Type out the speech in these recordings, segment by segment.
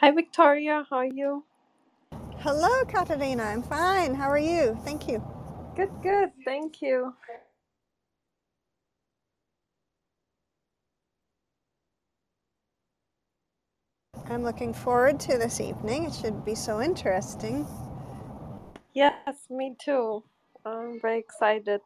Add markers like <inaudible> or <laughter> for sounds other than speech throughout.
Hi, Victoria. How are you? Hello, Katarina. I'm fine. How are you? Thank you. Good, good. Thank you. I'm looking forward to this evening. It should be so interesting. Yes, me too. I'm very excited.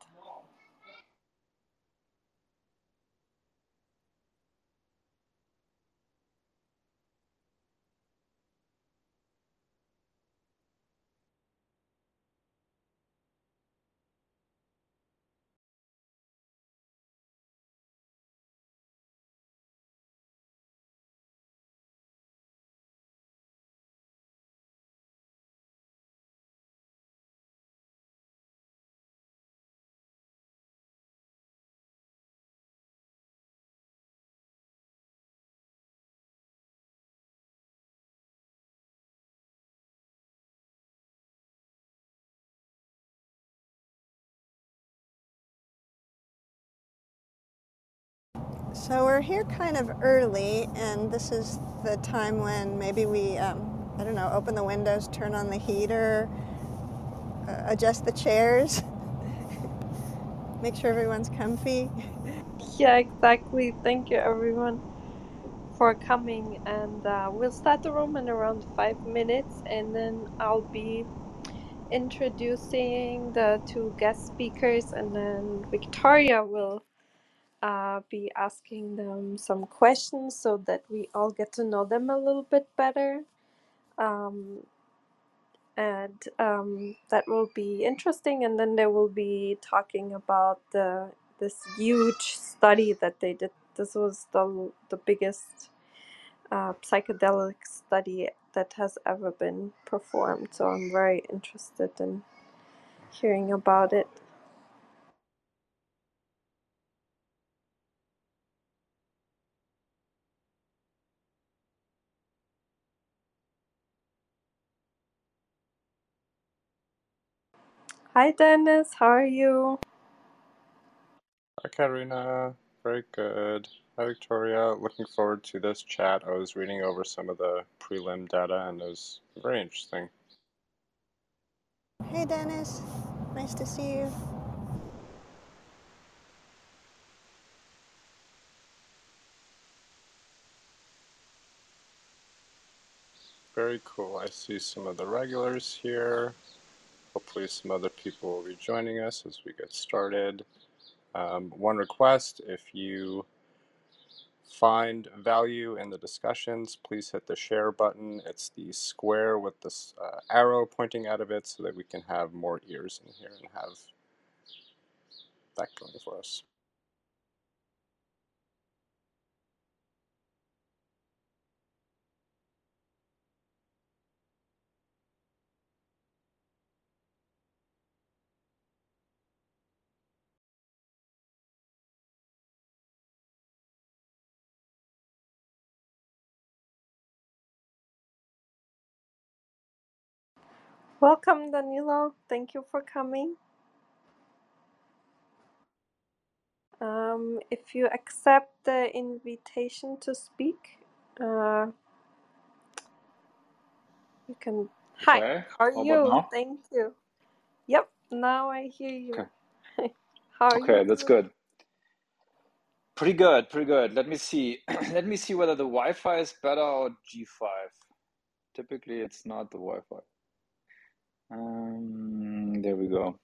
So we're here kind of early, and this is the time when maybe we, um, I don't know, open the windows, turn on the heater, uh, adjust the chairs, <laughs> make sure everyone's comfy. Yeah, exactly. Thank you, everyone, for coming. And uh, we'll start the room in around five minutes, and then I'll be introducing the two guest speakers, and then Victoria will uh, be asking them some questions so that we all get to know them a little bit better. Um, and um, that will be interesting. And then they will be talking about the this huge study that they did. This was the the biggest uh, psychedelic study that has ever been performed. So I'm very interested in hearing about it. Hi, Dennis. How are you? Hi, Katerina. Very good. Hi, Victoria. Looking forward to this chat. I was reading over some of the prelim data and it was very interesting. Hey, Dennis. Nice to see you. Very cool. I see some of the regulars here. Hopefully, some other people will be joining us as we get started. Um, one request if you find value in the discussions, please hit the share button. It's the square with this uh, arrow pointing out of it so that we can have more ears in here and have that going for us. Welcome, Danilo. Thank you for coming. Um, if you accept the invitation to speak, uh, you can. Hi, Okay, how are how about you? now? Thank you. Yep, now I hear you. Okay, <laughs> how are you okay, that's doing? good. Pretty good, pretty good. Let me see. <clears throat> Let me see whether the Wi-Fi is better or G5. Typically, it's not the Wi-Fi. Um, there we go.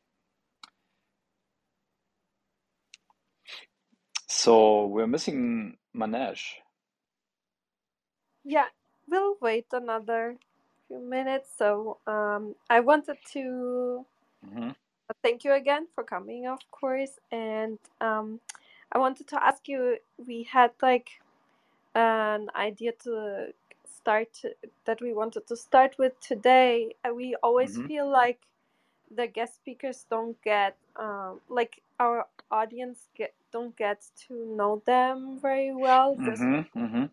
So we're missing Manesh. Yeah, we'll wait another few minutes. So, um, I wanted to hmm thank you again for coming, of course, and um, I wanted to ask you. We had like an idea to start that we wanted to start with today. We always hmm feel like the guest speakers don't get um, like our audience get don't get to know them very well. This hmm hmm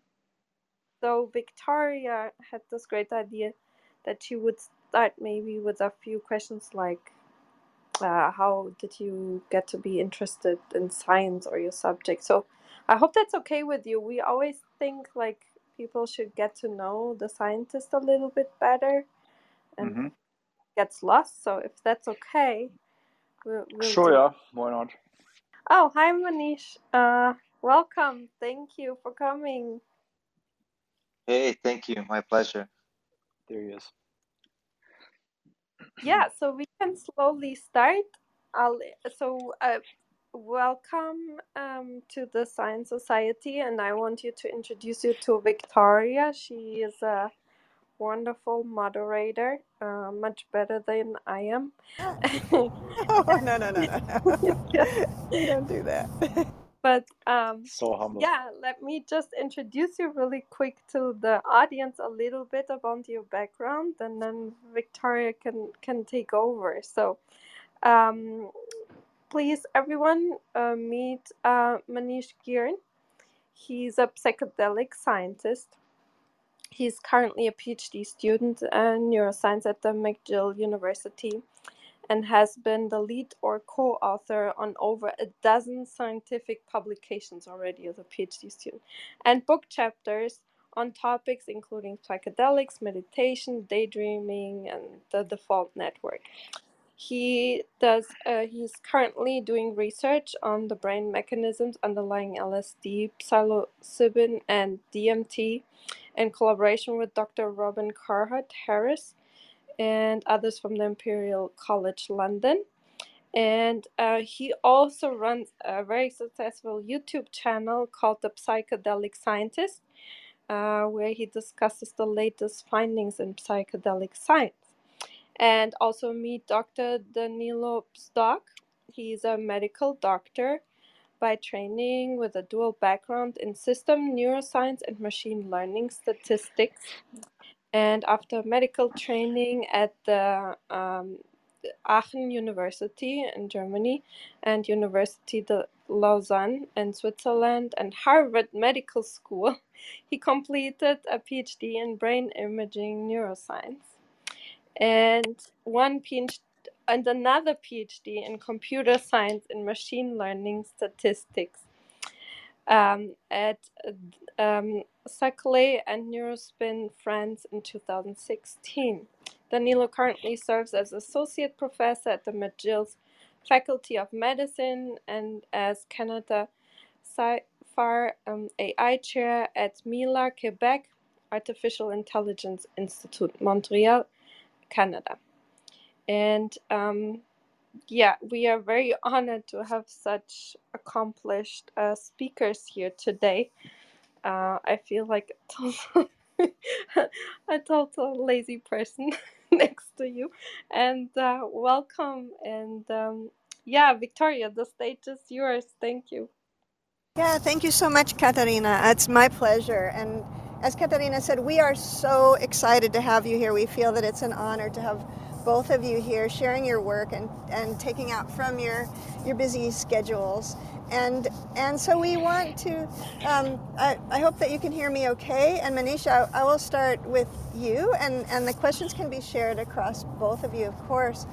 so Victoria had this great idea that she would start maybe with a few questions like uh, how did you get to be interested in science or your subject so i hope that's okay with you we always think like people should get to know the scientist a little bit better and hmm gets lost. So if that's okay, we'll, we'll Sure, do. yeah. Why not? Oh, hi Manesh. Uh, welcome. Thank you for coming. Hey, thank you. My pleasure. There he is. Yeah, so we can slowly start. I'll, so, uh, welcome um, to the Science Society, and I want you to introduce you to Victoria. She is a wonderful moderator, uh, much better than I am. <laughs> Oh, no, no, no, no, no. <laughs> you don't do that. <laughs> but um, So humble. yeah, let me just introduce you really quick to the audience a little bit about your background, and then Victoria can can take over. So, um, please, everyone, uh, meet uh, Manesh Girn. He's a psychedelic scientist. He's currently a PhD student in neuroscience at the McGill University and has been the lead or co author on over a dozen scientific publications already as a PhD student, and book chapters on topics including psychedelics, meditation, daydreaming, and the default network. He does. Uh, he's currently doing research on the brain mechanisms underlying LSD, psilocybin, and DMT, in collaboration with Dr. Robin Carhart Harris and others from the Imperial College London. And uh, he also runs a very successful YouTube channel called The Psychedelic Scientist, uh, where he discusses the latest findings in psychedelic science and also meet Dr. Danilo Bzdok. He's a medical doctor by training with a dual background in system neuroscience and machine learning statistics. And after medical training at the um, Aachen University in Germany and University de Lausanne in Switzerland and Harvard Medical School, <laughs> he completed a PhD in brain imaging neuroscience and one PhD and another PhD in computer science and machine learning statistics um, at um, Saclay and Neurospin France in 2016. Danilo currently serves as associate professor at the McGill's Faculty of Medicine and as Canada CIFAR um, AI chair at MILA, Quebec Artificial Intelligence Institute, Montreal, Canada. And um, yeah, we are very honored to have such accomplished uh, speakers here today. Uh, I feel like a total, <laughs> a total lazy person <laughs> next to you. And uh, welcome. And um, yeah, Victoria, the stage is yours. Thank you. Yeah, thank you so much, Katarina. It's my pleasure. And as Katarina said, we are so excited to have you here. We feel that it's an honor to have both of you here sharing your work and, and taking out from your, your busy schedules. And, and so we want to, um, I, I hope that you can hear me okay. And Manisha, I, I will start with you, and, and the questions can be shared across both of you, of course.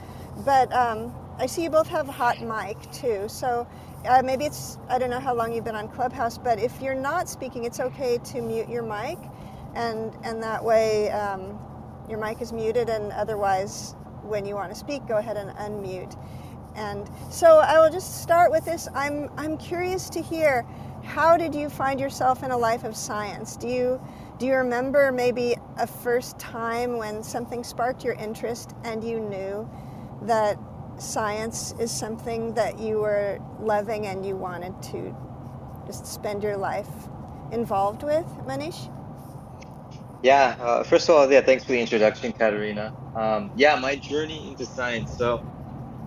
But um, I see you both have a hot mic too. So uh, maybe it's, I don't know how long you've been on Clubhouse, but if you're not speaking, it's okay to mute your mic. And, and that way um, your mic is muted, and otherwise, when you want to speak, go ahead and unmute. And so I will just start with this. I'm, I'm curious to hear how did you find yourself in a life of science? Do you, do you remember maybe a first time when something sparked your interest and you knew that science is something that you were loving and you wanted to just spend your life involved with, Manesh? Yeah, uh, first of all, yeah, thanks for the introduction, Katerina. Um, yeah, my journey into science. So,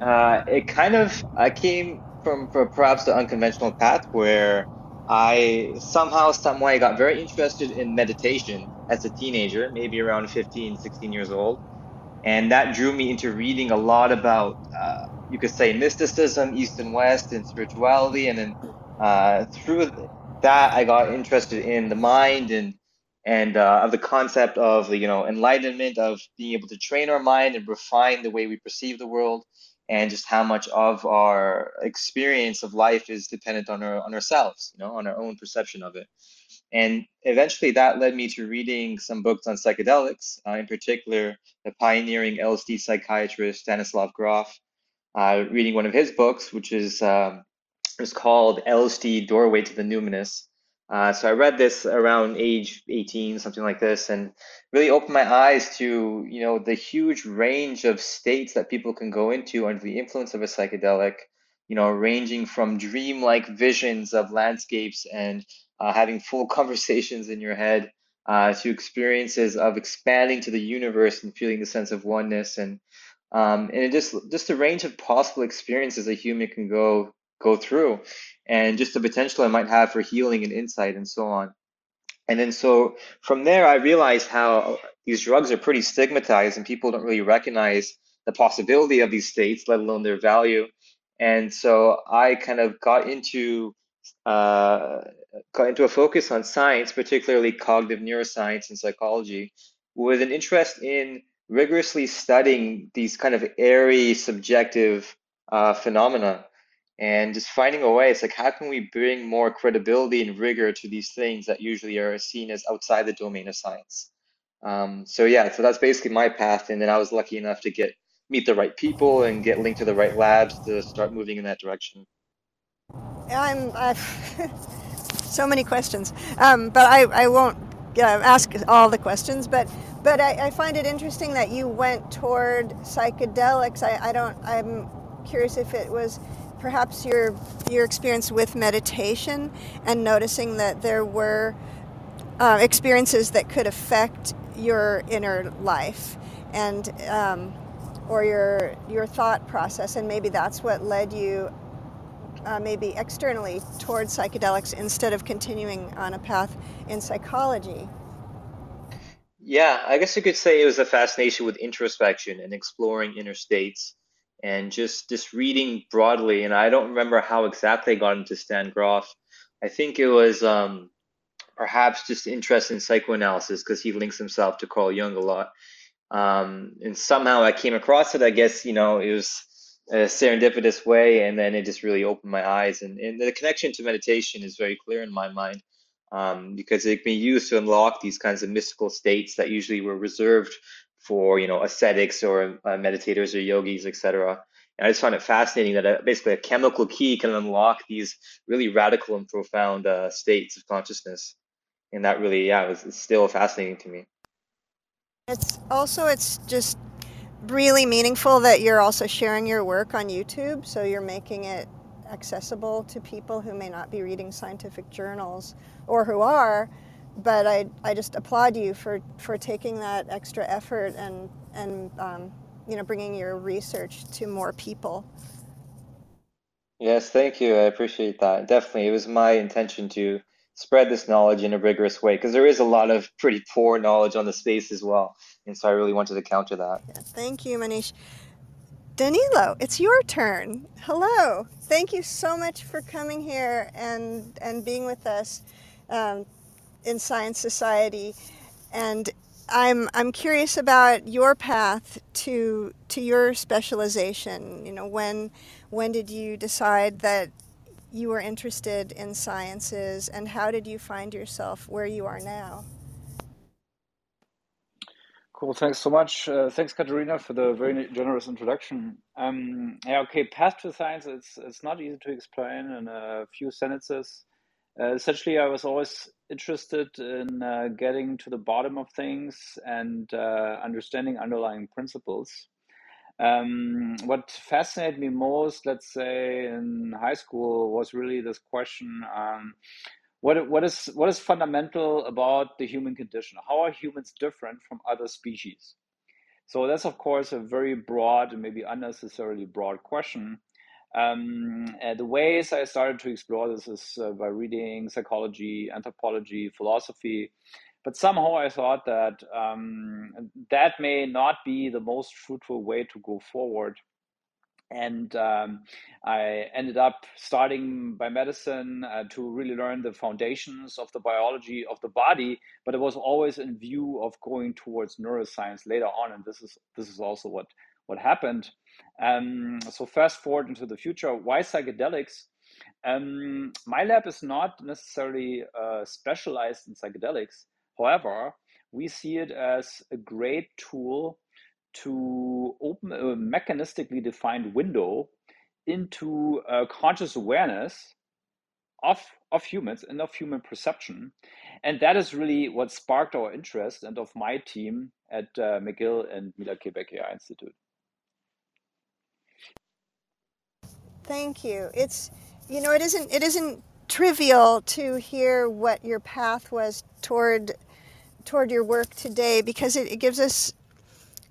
uh, it kind of I came from, from perhaps the unconventional path where I somehow, some way got very interested in meditation as a teenager, maybe around 15, 16 years old. And that drew me into reading a lot about, uh, you could say, mysticism, East and West, and spirituality. And then uh, through that, I got interested in the mind and and uh, of the concept of you know enlightenment, of being able to train our mind and refine the way we perceive the world, and just how much of our experience of life is dependent on our on ourselves, you know, on our own perception of it. And eventually that led me to reading some books on psychedelics, uh, in particular, the pioneering LSD psychiatrist Stanislav Grof, uh, reading one of his books, which is um, was called LSD Doorway to the Numinous. Uh, so I read this around age 18, something like this, and really opened my eyes to you know the huge range of states that people can go into under the influence of a psychedelic. You know, ranging from dreamlike visions of landscapes and uh, having full <laughs> conversations in your head uh, to experiences of expanding to the universe and feeling the sense of oneness and um, and just just the range of possible experiences a human can go go through and just the potential I might have for healing and insight and so on. And then so from there, I realized how these drugs are pretty stigmatized and people don't really recognize the possibility of these states, let alone their value. And so I kind of got into uh, into a focus on science, particularly cognitive neuroscience and psychology, with an interest in rigorously studying these kind of airy, subjective uh, phenomena and just finding a way. It's like, how can we bring more credibility and rigor to these things that usually are seen as outside the domain of science? Um, so yeah, so that's basically my path, and then I was lucky enough to get meet the right people and get linked to the right labs to start moving in that direction. I'm <laughs> so many questions, um, but I, I won't uh, ask all the questions. But but I, I, find it interesting that you went toward psychedelics. I, I don't. I'm curious if it was perhaps your your experience with meditation and noticing that there were uh, experiences that could affect your inner life and um, or your your thought process and maybe that's what led you uh, maybe externally towards psychedelics instead of continuing on a path in psychology yeah i guess you could say it was a fascination with introspection and exploring inner states and just just reading broadly. And I don't remember how exactly I got into Stan Grof. I think it was um, perhaps just interest in psychoanalysis because he links himself to Carl Jung a lot. Um, and somehow I came across it. I guess you know it was a serendipitous way, and then it just really opened my eyes. And, and the connection to meditation is very clear in my mind um, because it can be used to unlock these kinds of mystical states that usually were reserved for you know ascetics or uh, meditators or yogis, etc. And I just find it fascinating that a, basically a chemical key can unlock these really radical and profound uh, states of consciousness, and that really, yeah, was still fascinating to me. It's also it's just really meaningful that you're also sharing your work on YouTube, so you're making it accessible to people who may not be reading scientific journals or who are but I, I just applaud you for, for taking that extra effort and, and um, you know, bringing your research to more people. Yes, thank you. I appreciate that. Definitely. It was my intention to spread this knowledge in a rigorous way because there is a lot of pretty poor knowledge on the space as well. And so I really wanted to counter that. Thank you, Manesh. Danilo, it's your turn. Hello. Thank you so much for coming here and, and being with us. Um, in Science Society, and I'm I'm curious about your path to to your specialization. You know, when when did you decide that you were interested in sciences, and how did you find yourself where you are now? Cool. Thanks so much. Uh, thanks, Katerina, for the very generous introduction. Um, yeah. Okay. Path to science. It's it's not easy to explain in a few sentences. Uh, essentially, I was always interested in uh, getting to the bottom of things and uh, understanding underlying principles. Um, what fascinated me most, let's say in high school, was really this question: um, what what is what is fundamental about the human condition? How are humans different from other species? So that's of course a very broad and maybe unnecessarily broad question. Um, the ways I started to explore this is uh, by reading psychology, anthropology, philosophy. But somehow I thought that um, that may not be the most fruitful way to go forward. And um, I ended up starting by medicine uh, to really learn the foundations of the biology of the body. But it was always in view of going towards neuroscience later on. And this is this is also what what happened. Um, so fast forward into the future, why psychedelics? Um, my lab is not necessarily uh, specialized in psychedelics. However, we see it as a great tool to open a mechanistically defined window into uh, conscious awareness of, of humans and of human perception. And that is really what sparked our interest and of my team at uh, McGill and Mila Quebec AI Institute. Thank you. It's you know it isn't it isn't trivial to hear what your path was toward toward your work today because it, it gives us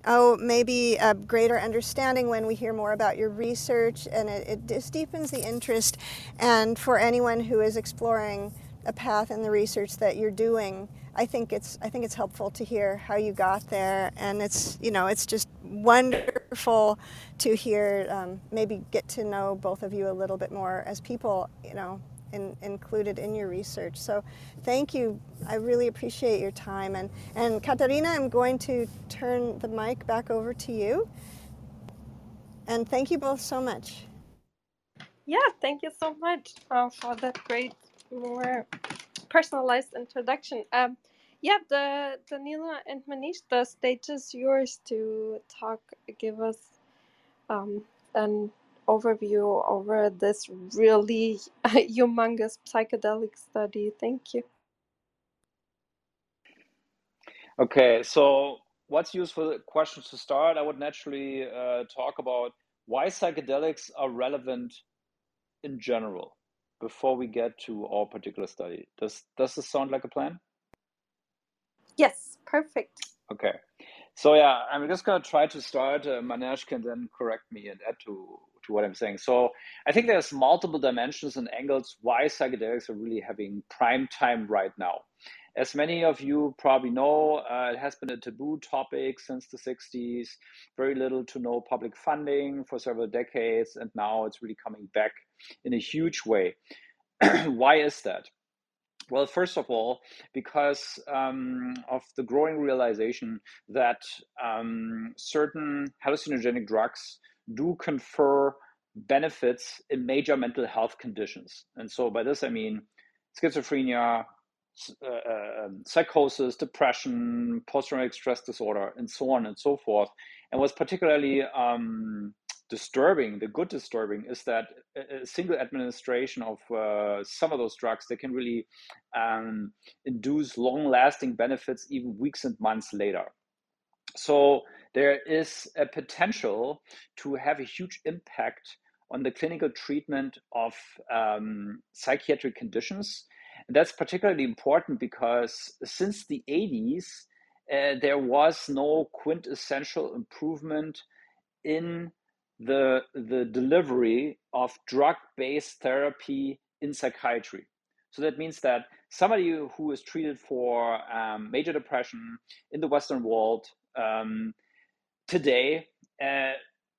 oh maybe a greater understanding when we hear more about your research and it, it just deepens the interest. And for anyone who is exploring a path in the research that you're doing I think it's I think it's helpful to hear how you got there, and it's you know it's just wonderful to hear um, maybe get to know both of you a little bit more as people you know in, included in your research. So thank you. I really appreciate your time, and and Katarina, I'm going to turn the mic back over to you. And thank you both so much. Yeah, thank you so much uh, for that great more personalized introduction. Um, yeah, the Danilo and Manesh, the stage is yours to talk, give us um, an overview over this really <laughs> humongous psychedelic study. Thank you. Okay, so what's useful questions to start? I would naturally uh, talk about why psychedelics are relevant in general before we get to our particular study. Does does this sound like a plan? Yes, perfect. Okay. So yeah, I'm just gonna try to start. Uh, Manesh can then correct me and add to to what I'm saying. So I think there's multiple dimensions and angles why psychedelics are really having prime time right now. As many of you probably know, uh, it has been a taboo topic since the 60s, very little to no public funding for several decades, and now it's really coming back in a huge way. <clears throat> Why is that? Well, first of all, because um, of the growing realization that um, certain hallucinogenic drugs do confer benefits in major mental health conditions. And so, by this, I mean schizophrenia, uh, uh, um, psychosis, depression, post traumatic stress disorder, and so on and so forth. And what's particularly um, disturbing, the good disturbing, is that a single administration of uh, some of those drugs they can really um, induce long-lasting benefits even weeks and months later. So there is a potential to have a huge impact on the clinical treatment of um, psychiatric conditions. And that's particularly important because since the 80s, uh, there was no quintessential improvement in the, the delivery of drug based therapy in psychiatry. So that means that somebody who is treated for um, major depression in the Western world um, today, uh,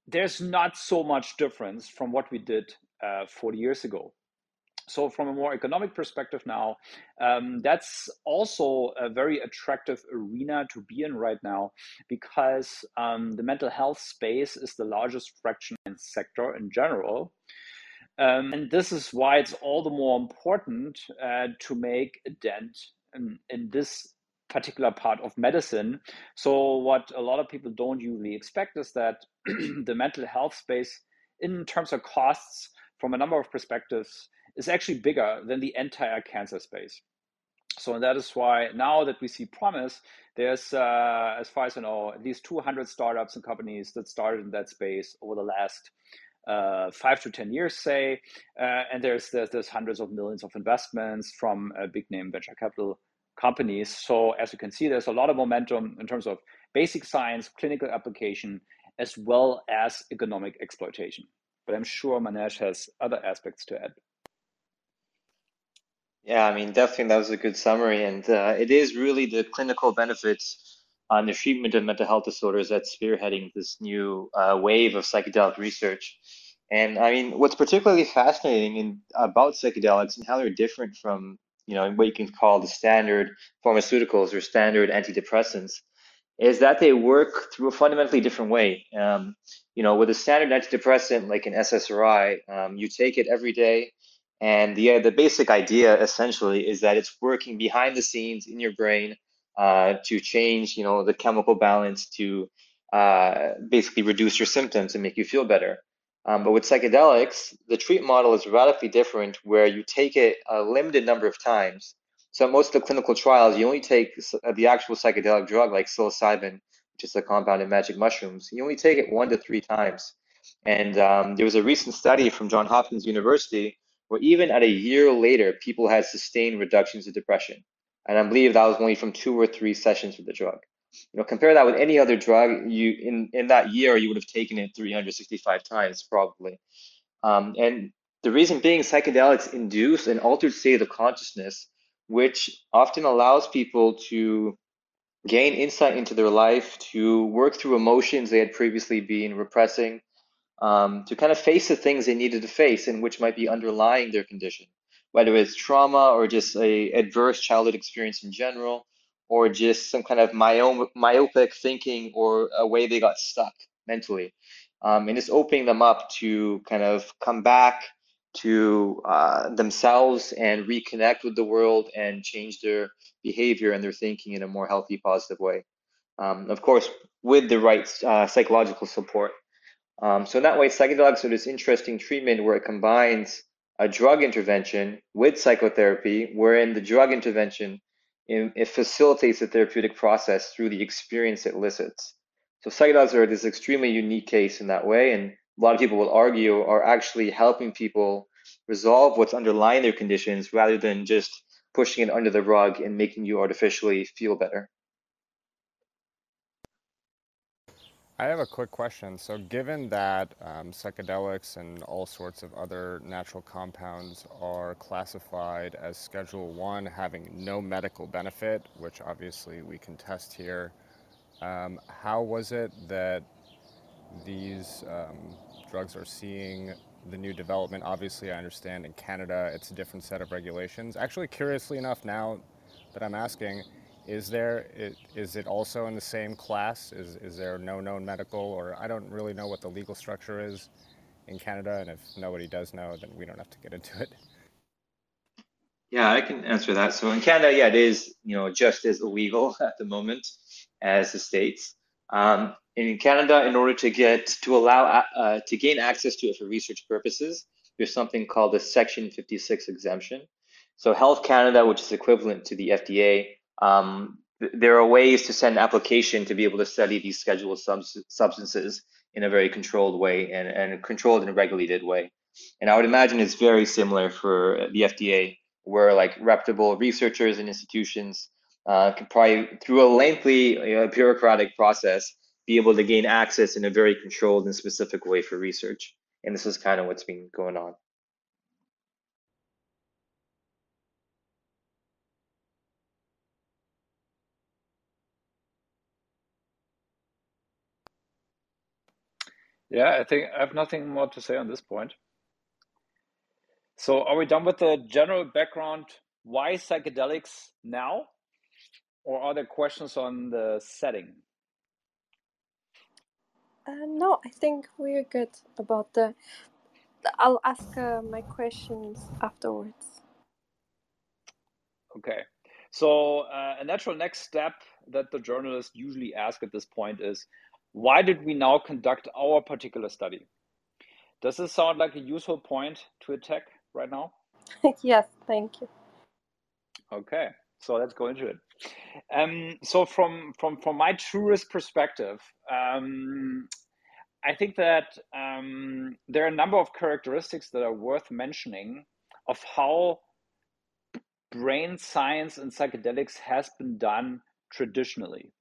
there's not so much difference from what we did uh, 40 years ago. So, from a more economic perspective now, um, that's also a very attractive arena to be in right now because um, the mental health space is the largest fraction sector in general. Um, and this is why it's all the more important uh, to make a dent in, in this particular part of medicine. So, what a lot of people don't usually expect is that <clears throat> the mental health space, in terms of costs, from a number of perspectives, is actually bigger than the entire cancer space. So that is why now that we see promise, there's, uh, as far as I know, at least 200 startups and companies that started in that space over the last uh, five to 10 years, say. Uh, and there's, there's, there's, hundreds of millions of investments from big name venture capital companies. So as you can see, there's a lot of momentum in terms of basic science, clinical application, as well as economic exploitation. But I'm sure Manesh has other aspects to add. Yeah, I mean, definitely that was a good summary. And uh, it is really the clinical benefits on the treatment of mental health disorders that's spearheading this new uh, wave of psychedelic research. And I mean, what's particularly fascinating in, about psychedelics and how they're different from, you know, what you can call the standard pharmaceuticals or standard antidepressants is that they work through a fundamentally different way. Um, you know, with a standard antidepressant like an SSRI, um, you take it every day And the, the basic idea essentially is that it's working behind the scenes in your brain uh, to change, you know, the chemical balance to uh, basically reduce your symptoms and make you feel better. Um, but with psychedelics, the treat model is radically different, where you take it a limited number of times. So most of the clinical trials, you only take the actual psychedelic drug, like psilocybin, which is a compound in magic mushrooms. You only take it one to three times. And um, there was a recent study from Johns Hopkins University where even at a year later, people had sustained reductions of depression. And I believe that was only from two or three sessions with the drug. You know, compare that with any other drug, you in, in that year, you would have taken it 365 times probably. Um, and the reason being psychedelics induce an altered state of consciousness, which often allows people to gain insight into their life, to work through emotions they had previously been repressing, um, to kind of face the things they needed to face and which might be underlying their condition, whether it's trauma or just a adverse childhood experience in general, or just some kind of myopic thinking or a way they got stuck mentally. Um, and it's opening them up to kind of come back to uh, themselves and reconnect with the world and change their behavior and their thinking in a more healthy, positive way. Um, of course, with the right uh, psychological support. Um, so in that way, psychedelics are this interesting treatment where it combines a drug intervention with psychotherapy, wherein the drug intervention it facilitates the therapeutic process through the experience it elicits. So psychedelics are this extremely unique case in that way, and a lot of people will argue are actually helping people resolve what's underlying their conditions rather than just pushing it under the rug and making you artificially feel better. I have a quick question. So, given that um, psychedelics and all sorts of other natural compounds are classified as Schedule One, having no medical benefit, which obviously we can test here, um, how was it that these um, drugs are seeing the new development? Obviously, I understand in Canada it's a different set of regulations. Actually, curiously enough, now that I'm asking, is there is it also in the same class? Is is there no known medical or I don't really know what the legal structure is in Canada, and if nobody does know, then we don't have to get into it. Yeah, I can answer that. So in Canada, yeah, it is you know just as illegal <laughs> at the moment as the states. Um, in Canada, in order to get to allow uh, to gain access to it for research purposes, there's something called the Section 56 exemption. So Health Canada, which is equivalent to the FDA, um, there are ways to send an application to be able to study these scheduled substances in a very controlled way and, and controlled and regulated way. And I would imagine it's very similar for the FDA, where like reputable researchers and institutions uh, could probably, through a lengthy you know, bureaucratic process, be able to gain access in a very controlled and specific way for research. And this is kind of what's been going on. Yeah, I think I have nothing more to say on this point. So, are we done with the general background? Why psychedelics now? Or are there questions on the setting? Uh, no, I think we're good about the. I'll ask uh, my questions afterwards. Okay. So, uh, a natural next step that the journalists usually ask at this point is why did we now conduct our particular study? Does this sound like a useful point to attack right now? <laughs> yes, thank you. Okay, so let's go into it. Um, so from from from my truest perspective, um, I think that um, there are a number of characteristics that are worth mentioning of how brain science and psychedelics has been done traditionally.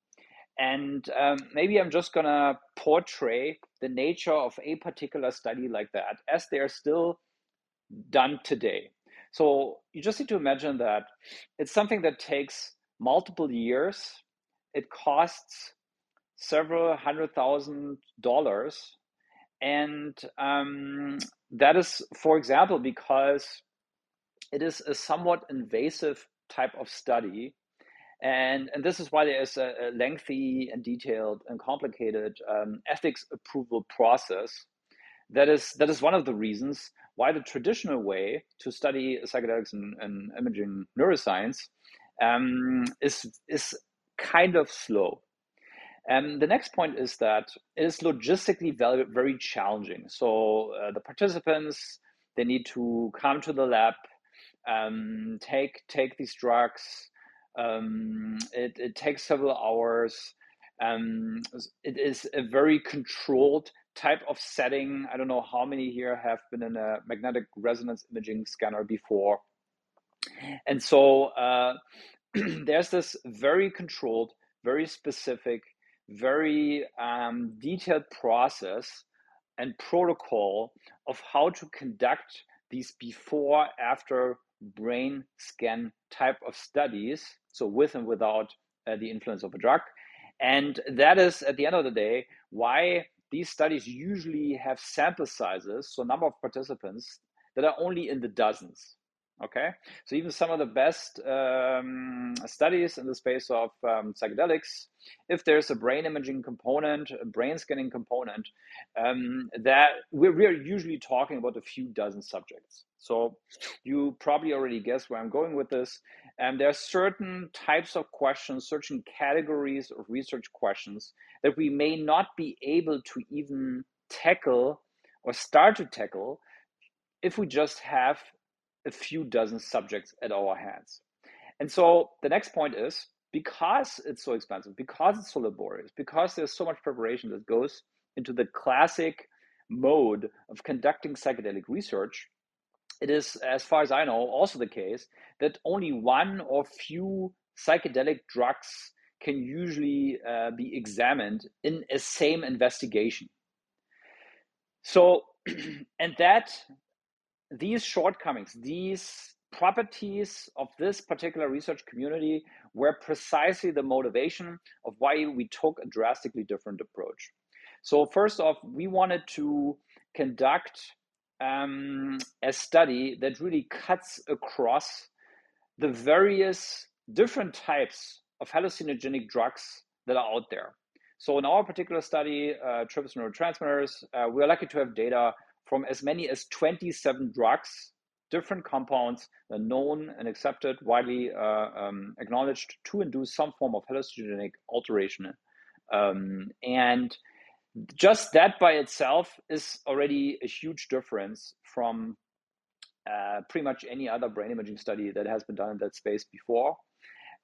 And um, maybe I'm just going to portray the nature of a particular study like that as they are still done today. So you just need to imagine that it's something that takes multiple years. It costs several hundred thousand dollars. And um, that is, for example, because it is a somewhat invasive type of study and, and this is why there is a, a lengthy and detailed and complicated um, ethics approval process. That is, that is one of the reasons why the traditional way to study psychedelics and, and imaging neuroscience um, is is kind of slow. And the next point is that it is logistically very, very challenging. So uh, the participants they need to come to the lab, um, take take these drugs. Um, it, it takes several hours. Um, it is a very controlled type of setting. I don't know how many here have been in a magnetic resonance imaging scanner before. And so uh, <clears throat> there's this very controlled, very specific, very um, detailed process and protocol of how to conduct these before after brain scan type of studies so with and without uh, the influence of a drug and that is at the end of the day why these studies usually have sample sizes, so number of participants that are only in the dozens. Okay, so even some of the best um, studies in the space of um, psychedelics, if there's a brain imaging component, a brain scanning component, um, that we're, we're usually talking about a few dozen subjects. So you probably already guess where I'm going with this. And there are certain types of questions, certain categories of research questions that we may not be able to even tackle or start to tackle if we just have a few dozen subjects at our hands. And so the next point is because it's so expensive, because it's so laborious, because there's so much preparation that goes into the classic mode of conducting psychedelic research, it is, as far as I know, also the case that only one or few psychedelic drugs can usually uh, be examined in a same investigation. So, <clears throat> and that these shortcomings, these properties of this particular research community were precisely the motivation of why we took a drastically different approach. So, first off, we wanted to conduct um, a study that really cuts across the various different types of hallucinogenic drugs that are out there. So, in our particular study, uh, trips neurotransmitters, uh, we are lucky to have data from as many as 27 drugs, different compounds known and accepted, widely uh, um, acknowledged to induce some form of hallucinogenic alteration. Um, and just that by itself is already a huge difference from uh, pretty much any other brain imaging study that has been done in that space before.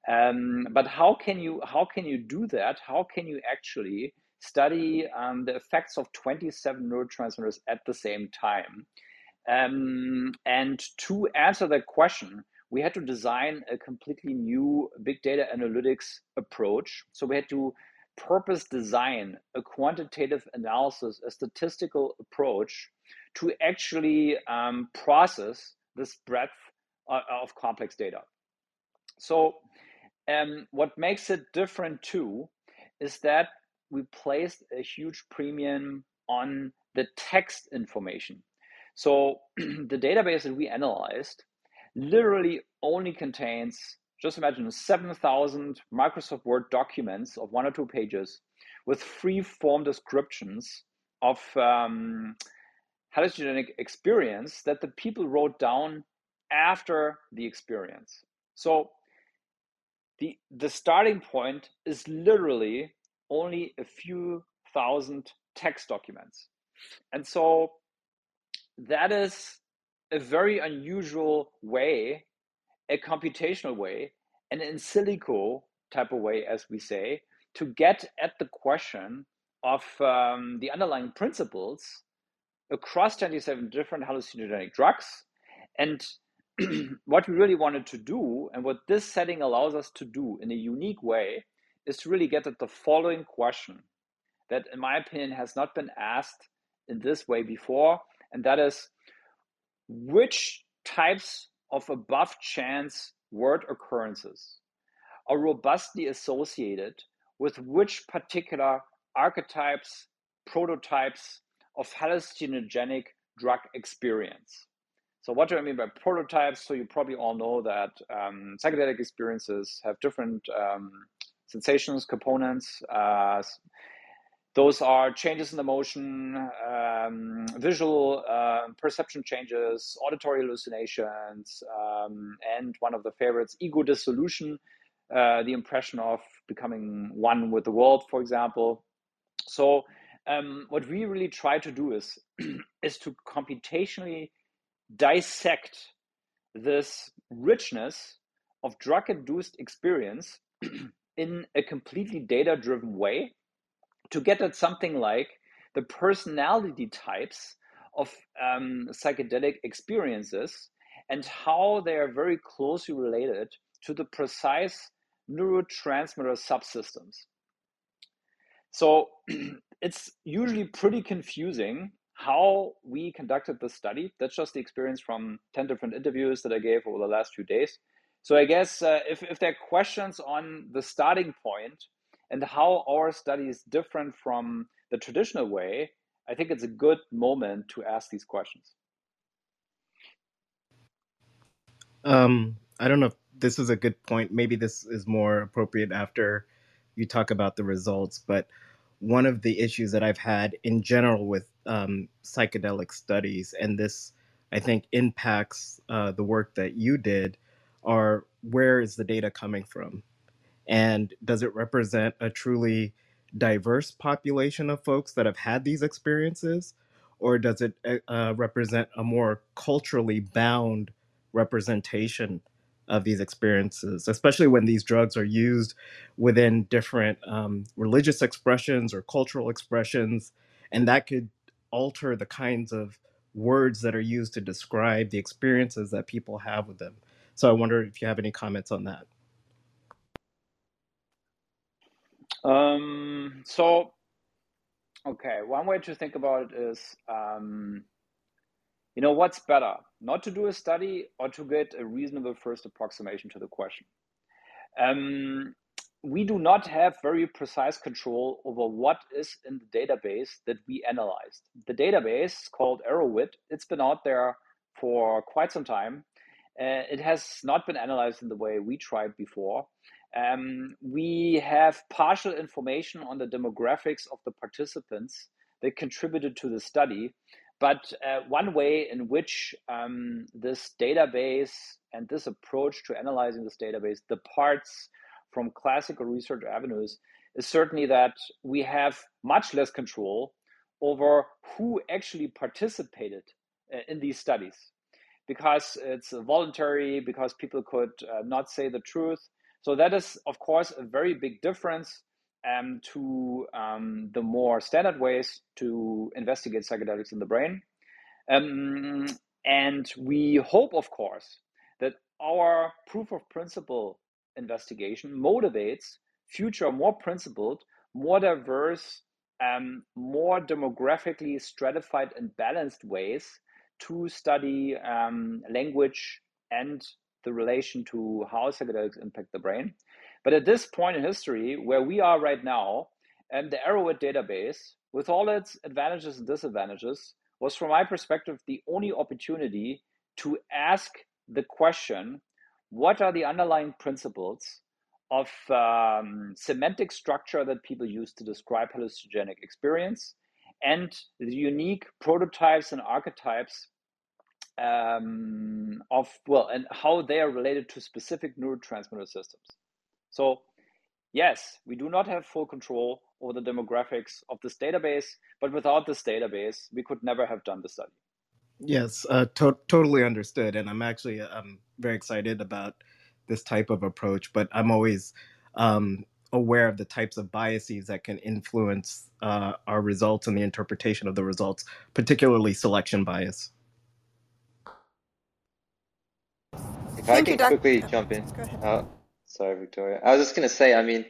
Um, but how can you how can you do that? How can you actually study um, the effects of 27 neurotransmitters at the same time. Um, and to answer that question, we had to design a completely new big data analytics approach. So we had to purpose design a quantitative analysis, a statistical approach to actually um, process this breadth of, uh, of complex data. So, um, what makes it different too is that we placed a huge premium on the text information. So <clears throat> the database that we analyzed literally only contains, just imagine 7,000 Microsoft Word documents of one or two pages with free form descriptions of um, hallucinogenic experience that the people wrote down after the experience. So the, the starting point is literally only a few thousand text documents. And so that is a very unusual way, a computational way, an in silico type of way, as we say, to get at the question of um, the underlying principles across 27 different hallucinogenic drugs. And <clears throat> what we really wanted to do, and what this setting allows us to do in a unique way, is to really get at the following question that, in my opinion, has not been asked in this way before, and that is which types of above chance word occurrences are robustly associated with which particular archetypes, prototypes of hallucinogenic drug experience. So, what do I mean by prototypes? So, you probably all know that um, psychedelic experiences have different um, sensations, components. Uh, those are changes in the motion, um, visual uh, perception changes, auditory hallucinations, um, and one of the favorites, ego dissolution, uh, the impression of becoming one with the world, for example. So, um, what we really try to do is <clears throat> is to computationally dissect this richness of drug-induced experience <clears throat> in a completely data-driven way to get at something like the personality types of um, psychedelic experiences and how they are very closely related to the precise neurotransmitter subsystems. So <clears throat> it's usually pretty confusing how we conducted the study. That's just the experience from 10 different interviews that I gave over the last few days. So I guess uh, if, if there are questions on the starting point and how our study is different from the traditional way, I think it's a good moment to ask these questions. Um, I don't know if this is a good point. Maybe this is more appropriate after you talk about the results. But one of the issues that I've had in general with um, psychedelic studies, and this I think impacts uh, the work that you did, are where is the data coming from? And does it represent a truly diverse population of folks that have had these experiences? Or does it uh, uh, represent a more culturally bound representation of these experiences, especially when these drugs are used within different um, religious expressions or cultural expressions? And that could alter the kinds of words that are used to describe the experiences that people have with them. So I wonder if you have any comments on that. Um, so, okay, one way to think about it is, um, you know, what's better, not to do a study or to get a reasonable first approximation to the question? Um, we do not have very precise control over what is in the database that we analyzed. The database called Erowid, it's been out there for quite some time. Uh, it has not been analyzed in the way we tried before. Um, we have partial information on the demographics of the participants that contributed to the study. But uh, one way in which um, this database and this approach to analyzing this database departs from classical research avenues is certainly that we have much less control over who actually participated uh, in these studies because it's voluntary, because people could uh, not say the truth. So that is, of course, a very big difference um, to um, the more standard ways to investigate psychedelics in the brain. Um, and we hope, of course, that our proof of principle investigation motivates future more principled, more diverse, um, more demographically stratified and balanced ways to study um, language and the relation to how psychedelics impact the brain. But at this point in history, where we are right now, and the Erowid database, with all its advantages and disadvantages, was from my perspective the only opportunity to ask the question what are the underlying principles of um, semantic structure that people use to describe hallucinogenic experience and the unique prototypes and archetypes um, of well and how they are related to specific neurotransmitter systems. So yes we do not have full control over the demographics of this database but without this database we could never have done the study. Yes uh, to- totally understood and i'm actually i'm um, very excited about this type of approach but i'm always um, aware of the types of biases that can influence uh, our results and the interpretation of the results particularly selection bias If Thank I can you, quickly jump in. Uh, sorry, Victoria. I was just going to say, I mean,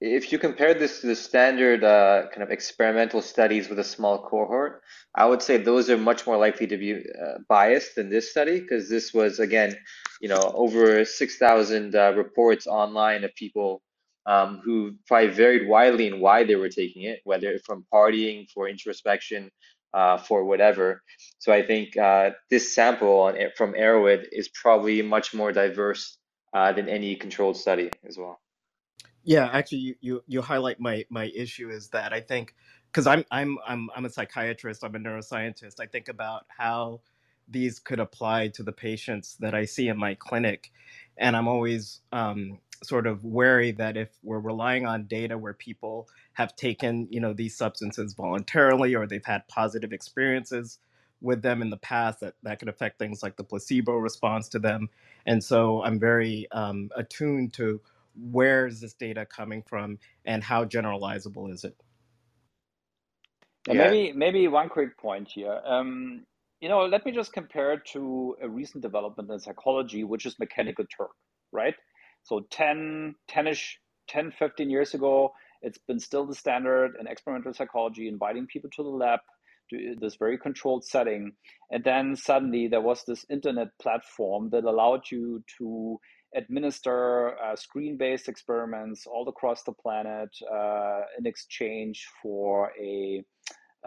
if you compare this to the standard uh, kind of experimental studies with a small cohort, I would say those are much more likely to be uh, biased than this study because this was, again, you know, over 6,000 uh, reports online of people um, who probably varied widely in why they were taking it, whether from partying, for introspection, uh, for whatever. So I think uh, this sample on, from Erowid is probably much more diverse uh, than any controlled study as well. Yeah, actually, you, you you highlight my my issue is that I think because I'm I'm I'm I'm a psychiatrist, I'm a neuroscientist. I think about how these could apply to the patients that I see in my clinic, and I'm always um, sort of wary that if we're relying on data where people have taken you know these substances voluntarily or they've had positive experiences with them in the past, that that could affect things like the placebo response to them. And so I'm very um, attuned to where is this data coming from and how generalizable is it? And Yeah. maybe maybe one quick point here. Um, you know, let me just compare it to a recent development in psychology, which is mechanical Turk, right? So 10, 10-ish, 10, 15 years ago, it's been still the standard in experimental psychology, inviting people to the lab, to this very controlled setting. And then suddenly there was this internet platform that allowed you to administer uh, screen-based experiments all across the planet uh, in exchange for a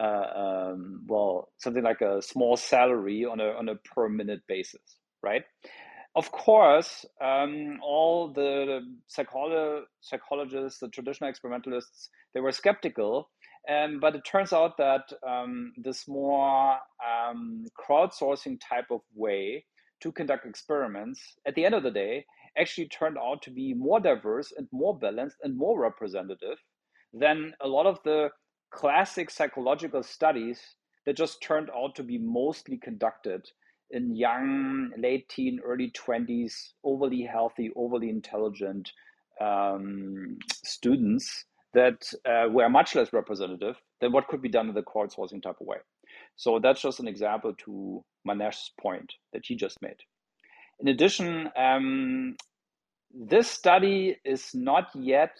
uh, um, well, something like a small salary on a on a per minute basis, right? Of course, um, all the psycholo- psychologists, the traditional experimentalists, they were skeptical. Um, but it turns out that um, this more um, crowdsourcing type of way to conduct experiments, at the end of the day, actually turned out to be more diverse and more balanced and more representative than a lot of the classic psychological studies that just turned out to be mostly conducted in young, late teen, early 20s, overly healthy, overly intelligent um, students that uh, were much less representative than what could be done in the crowdsourcing type of way. So that's just an example to Manesh's point that he just made. In addition, um, this study is not yet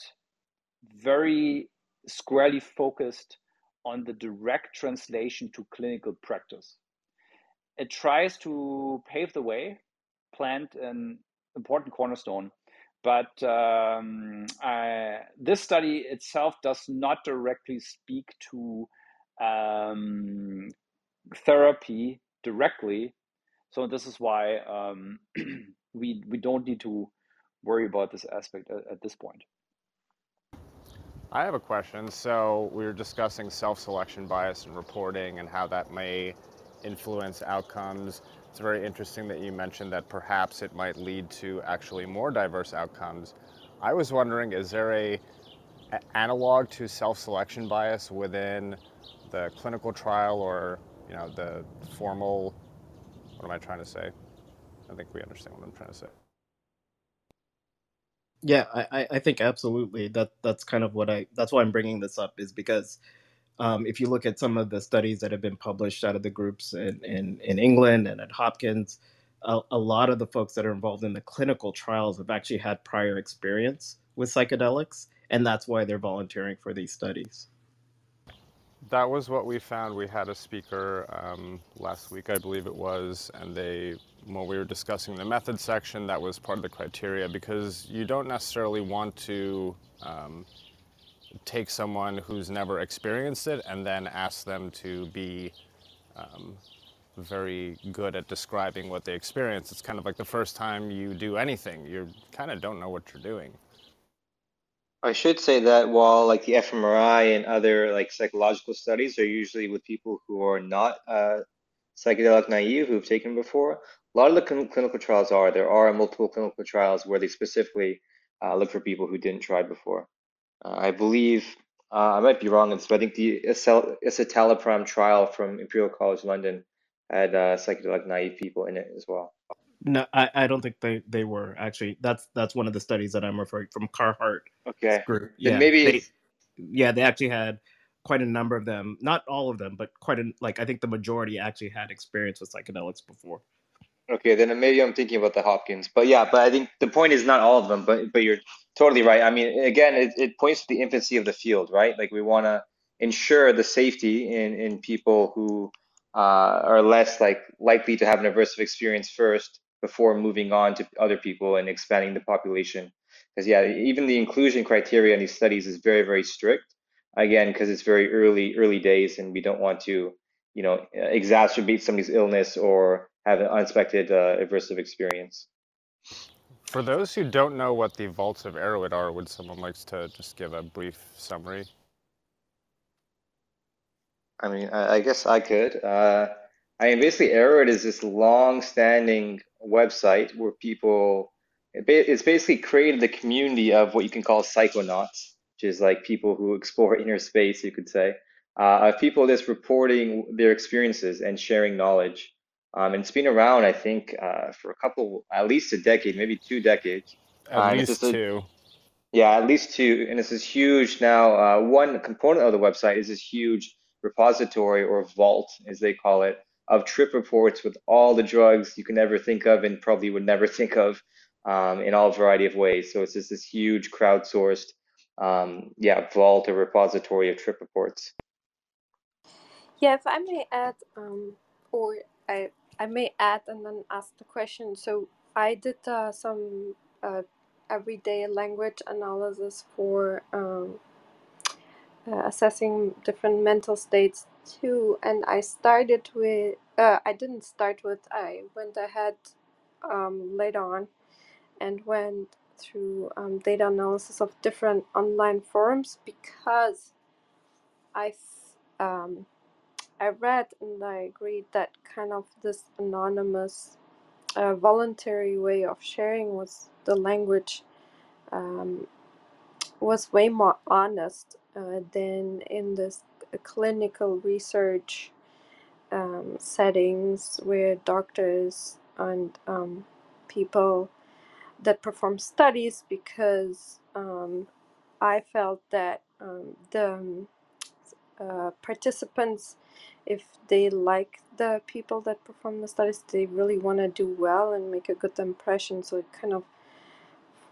very squarely focused on the direct translation to clinical practice. It tries to pave the way, plant an important cornerstone, but um, I, this study itself does not directly speak to um, therapy directly. So this is why um, <clears throat> we we don't need to worry about this aspect at, at this point. I have a question. So we were discussing self-selection bias and reporting and how that may influence outcomes. It's very interesting that you mentioned that perhaps it might lead to actually more diverse outcomes. I was wondering, is there a, a analog to self-selection bias within the clinical trial or you know the formal? What am I trying to say? I think we understand what I'm trying to say. Yeah, I, I think absolutely. That that's kind of what I. That's why I'm bringing this up is because um, if you look at some of the studies that have been published out of the groups in in, in England and at Hopkins, a, a lot of the folks that are involved in the clinical trials have actually had prior experience with psychedelics, and that's why they're volunteering for these studies. That was what we found. We had a speaker um, last week, I believe it was, and they, when we were discussing the method section, that was part of the criteria because you don't necessarily want to um, take someone who's never experienced it and then ask them to be um, very good at describing what they experience. It's kind of like the first time you do anything, you kind of don't know what you're doing. I should say that while like the fMRI and other like psychological studies are usually with people who are not uh, psychedelic naive who've taken before, a lot of the cl- clinical trials are. There are multiple clinical trials where they specifically uh, look for people who didn't try before. Uh, I believe uh, I might be wrong, but I think the acel- escitalopram trial from Imperial College London had uh, psychedelic naive people in it as well. No, I, I don't think they, they were actually. That's that's one of the studies that I'm referring from Carhart Okay, group. then maybe they yeah they actually had quite a number of them. Not all of them, but quite a like I think the majority actually had experience with psychedelics before. Okay, then maybe I'm thinking about the Hopkins, but yeah, but I think the point is not all of them, but but you're totally right. I mean, again, it, it points to the infancy of the field, right? Like we want to ensure the safety in in people who uh, are less like likely to have an aversive experience first before moving on to other people and expanding the population. Because yeah, even the inclusion criteria in these studies is very very strict. Again, because it's very early early days, and we don't want to you know exacerbate somebody's illness or have an unexpected uh, aversive experience. For those who don't know what the vaults of Erowid are, would someone like to just give a brief summary? I mean, I, guess I could. Uh, I mean, basically, Erowid is this long-standing website where people. It's basically created the community of what you can call psychonauts, which is like people who explore <laughs> inner space, you could say, uh, of people just reporting their experiences and sharing knowledge. Um, and it's been around, I think, uh, for a couple, at least a decade, maybe two decades. At Uh, least just a, two. yeah, at least two. And this is huge now. Uh, one component of the website is this huge repository or vault, as they call it, of trip reports with all the drugs you can ever think of and probably would never think of um, in all variety of ways. So it's just this huge crowdsourced, um, yeah, vault or repository of trip reports. Yeah, if I may add, um, or I I may add and then ask the question. So I did uh, some uh, everyday language analysis for um, uh, assessing different mental states too, and I started with. Uh, I didn't start with. I went ahead um, later on and went through um, data analysis of different online forums because I. Um, I read and I agreed that kind of this anonymous, uh, voluntary way of sharing was the language um, was way more honest uh, than in this clinical research um, settings where doctors and um, people that perform studies because um, I felt that um, the uh, participants, if they like the people that perform the studies, they really want to do well and make a good impression. So it kind of,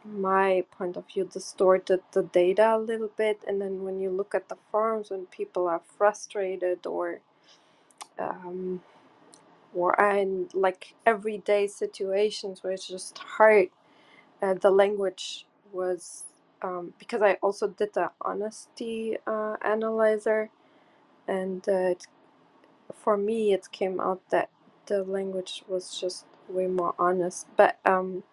my point of view, distorted the data a little bit. And then when you look at the forums, when people are frustrated or um, or in like everyday situations where it's just hard, uh, the language was um, because I also did the honesty uh, analyzer and uh, it for me it came out that the language was just way more honest but um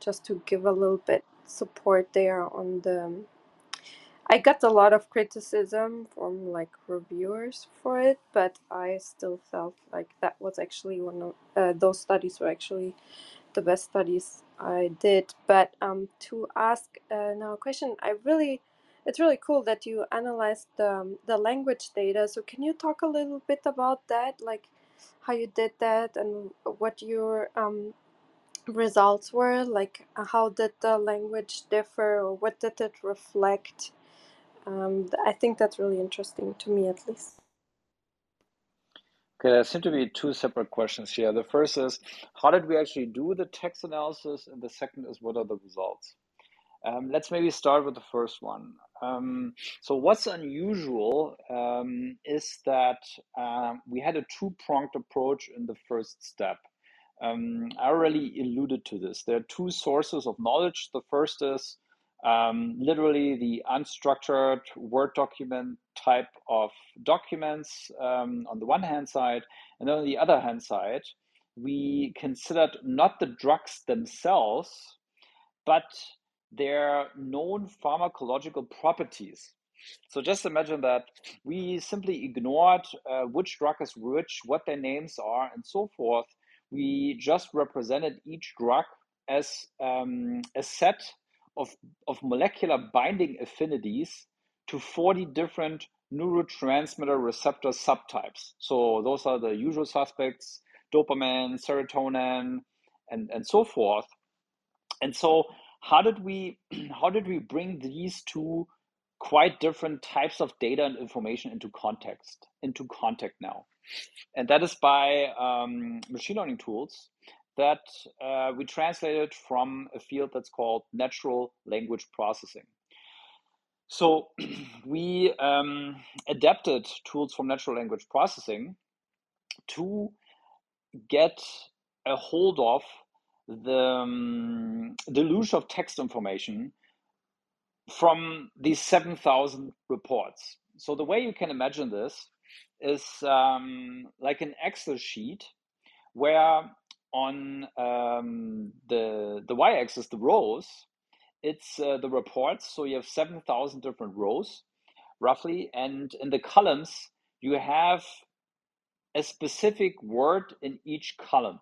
just to give a little bit support there on the i got a lot of criticism from like reviewers for it but i still felt like that was actually one of uh, those studies were actually the best studies I did. But um, to ask uh, now a question, I really, it's really cool that you analyzed the, um, the language data. So can you talk a little bit about that, like how you did that and what your um, results were? Like uh, how did the language differ or what did it reflect? Um, I think that's really interesting to me at least. Okay, there seem to be two separate questions here. The first is, how did we actually do the text analysis? And the second is, what are the results? Um, let's maybe start with the first one. Um, so, what's unusual um, is that um, we had a two pronged approach in the first step. Um, I already alluded to this. There are two sources of knowledge. The first is um, literally the unstructured Word document type of documents um, on the one hand side, and then on the other hand side, we considered not the drugs themselves, but their known pharmacological properties. So just imagine that we simply ignored uh, which drug is which, what their names are, and so forth. We just represented each drug as um, a set of, of molecular binding affinities to 40 different neurotransmitter receptor subtypes. So those are the usual suspects dopamine, serotonin, and, and so forth. And so how did we <clears throat> how did we bring these two quite different types of data and information into context into contact now? And that is by um, machine learning tools that uh, we translated from a field that's called natural language processing. So <clears throat> we um, adapted tools from natural language processing to get a hold of the um, deluge of text information from these 7,000 reports. So the way you can imagine this is um, like an Excel sheet where on um, the the y-axis, the rows, it's uh, the reports. So you have seven thousand different rows, roughly, and in the columns you have a specific word in each column.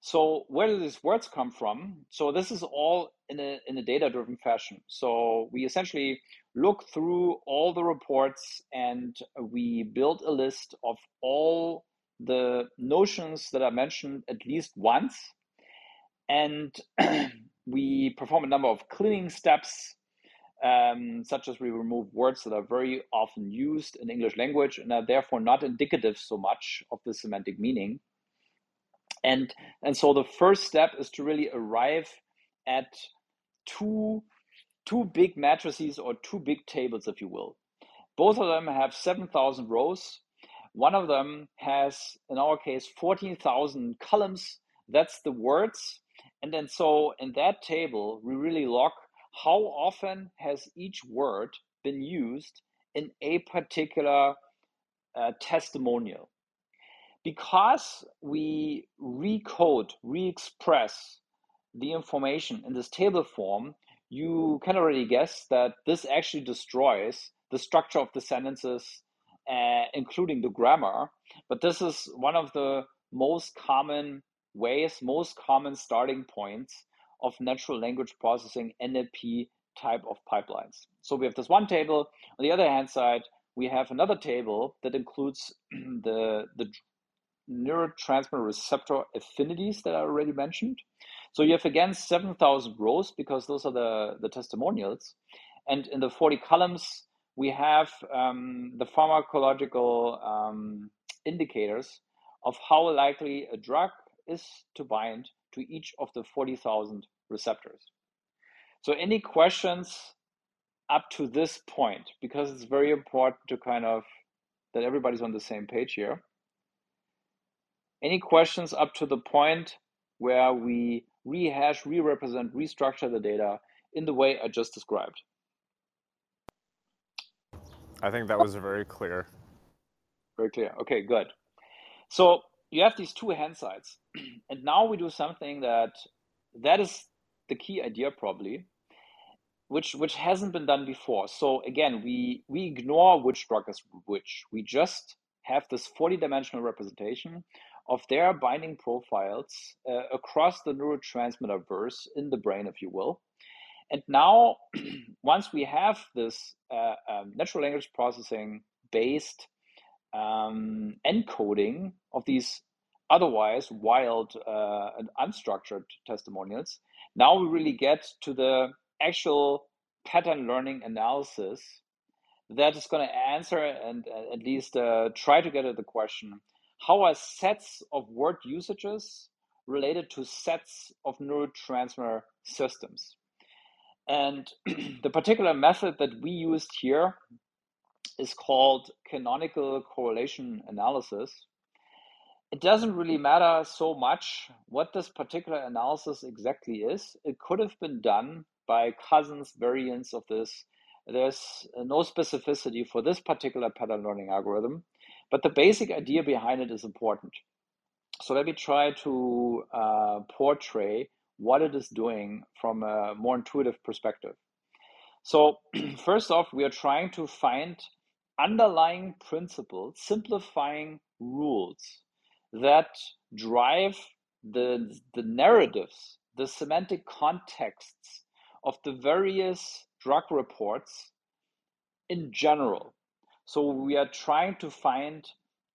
So where do these words come from? So this is all in a in a data-driven fashion. So we essentially look through all the reports and we build a list of all the notions that are mentioned at least once. And <clears throat> we perform a number of cleaning steps, um, such as we remove words that are very often used in English language and are therefore not indicative so much of the semantic meaning and and so the first step is to really arrive at two two big matrices or two big tables if you will. Both of them have 7000 rows. One of them has in our case 14000 columns. That's the words. And then so in that table we really log how often has each word been used in a particular uh, testimonial because we recode, re-express the information in this table form, you can already guess that this actually destroys the structure of the sentences, uh, including the grammar. But this is one of the most common ways, most common starting points of natural language processing NLP type of pipelines. So we have this one table. On the other hand side, we have another table that includes <clears throat> the, the neurotransmitter receptor affinities that I already mentioned. So you have again 7,000 rows because those are the, the testimonials. And in the 40 columns, we have um, the pharmacological um, indicators of how likely a drug is to bind to each of the 40,000 receptors. So any questions up to this point, because it's very important to kind of that everybody's on the same page here. Any questions up to the point where we rehash, re-represent, restructure the data in the way I just described? I think that was very clear. Very clear. Okay, good. So you have these two hand sides, <clears throat> and now we do something that that is the key idea probably, which which hasn't been done before. So again, we we ignore which drug is which. We just have this 40 dimensional representation of their binding profiles uh, across the neurotransmitter verse in the brain, if you will. And now, <clears throat> once we have this uh, um, natural language processing based um, encoding of these otherwise wild uh, and unstructured testimonials, now we really get to the actual pattern learning analysis that is going to answer and uh, at least uh, try to get at the question how are sets of word usages related to sets of neurotransmitter systems? And <clears throat> the particular method that we used here is called canonical correlation analysis. It doesn't really matter so much what this particular analysis exactly is. It could have been done by cousins, variants of this. There's no specificity for this particular pattern learning algorithm. But the basic idea behind it is important. So let me try to uh, portray what it is doing from a more intuitive perspective. So, <clears throat> first off, we are trying to find underlying principles, simplifying rules that drive the, the narratives, the semantic contexts of the various drug reports in general. So we are trying to find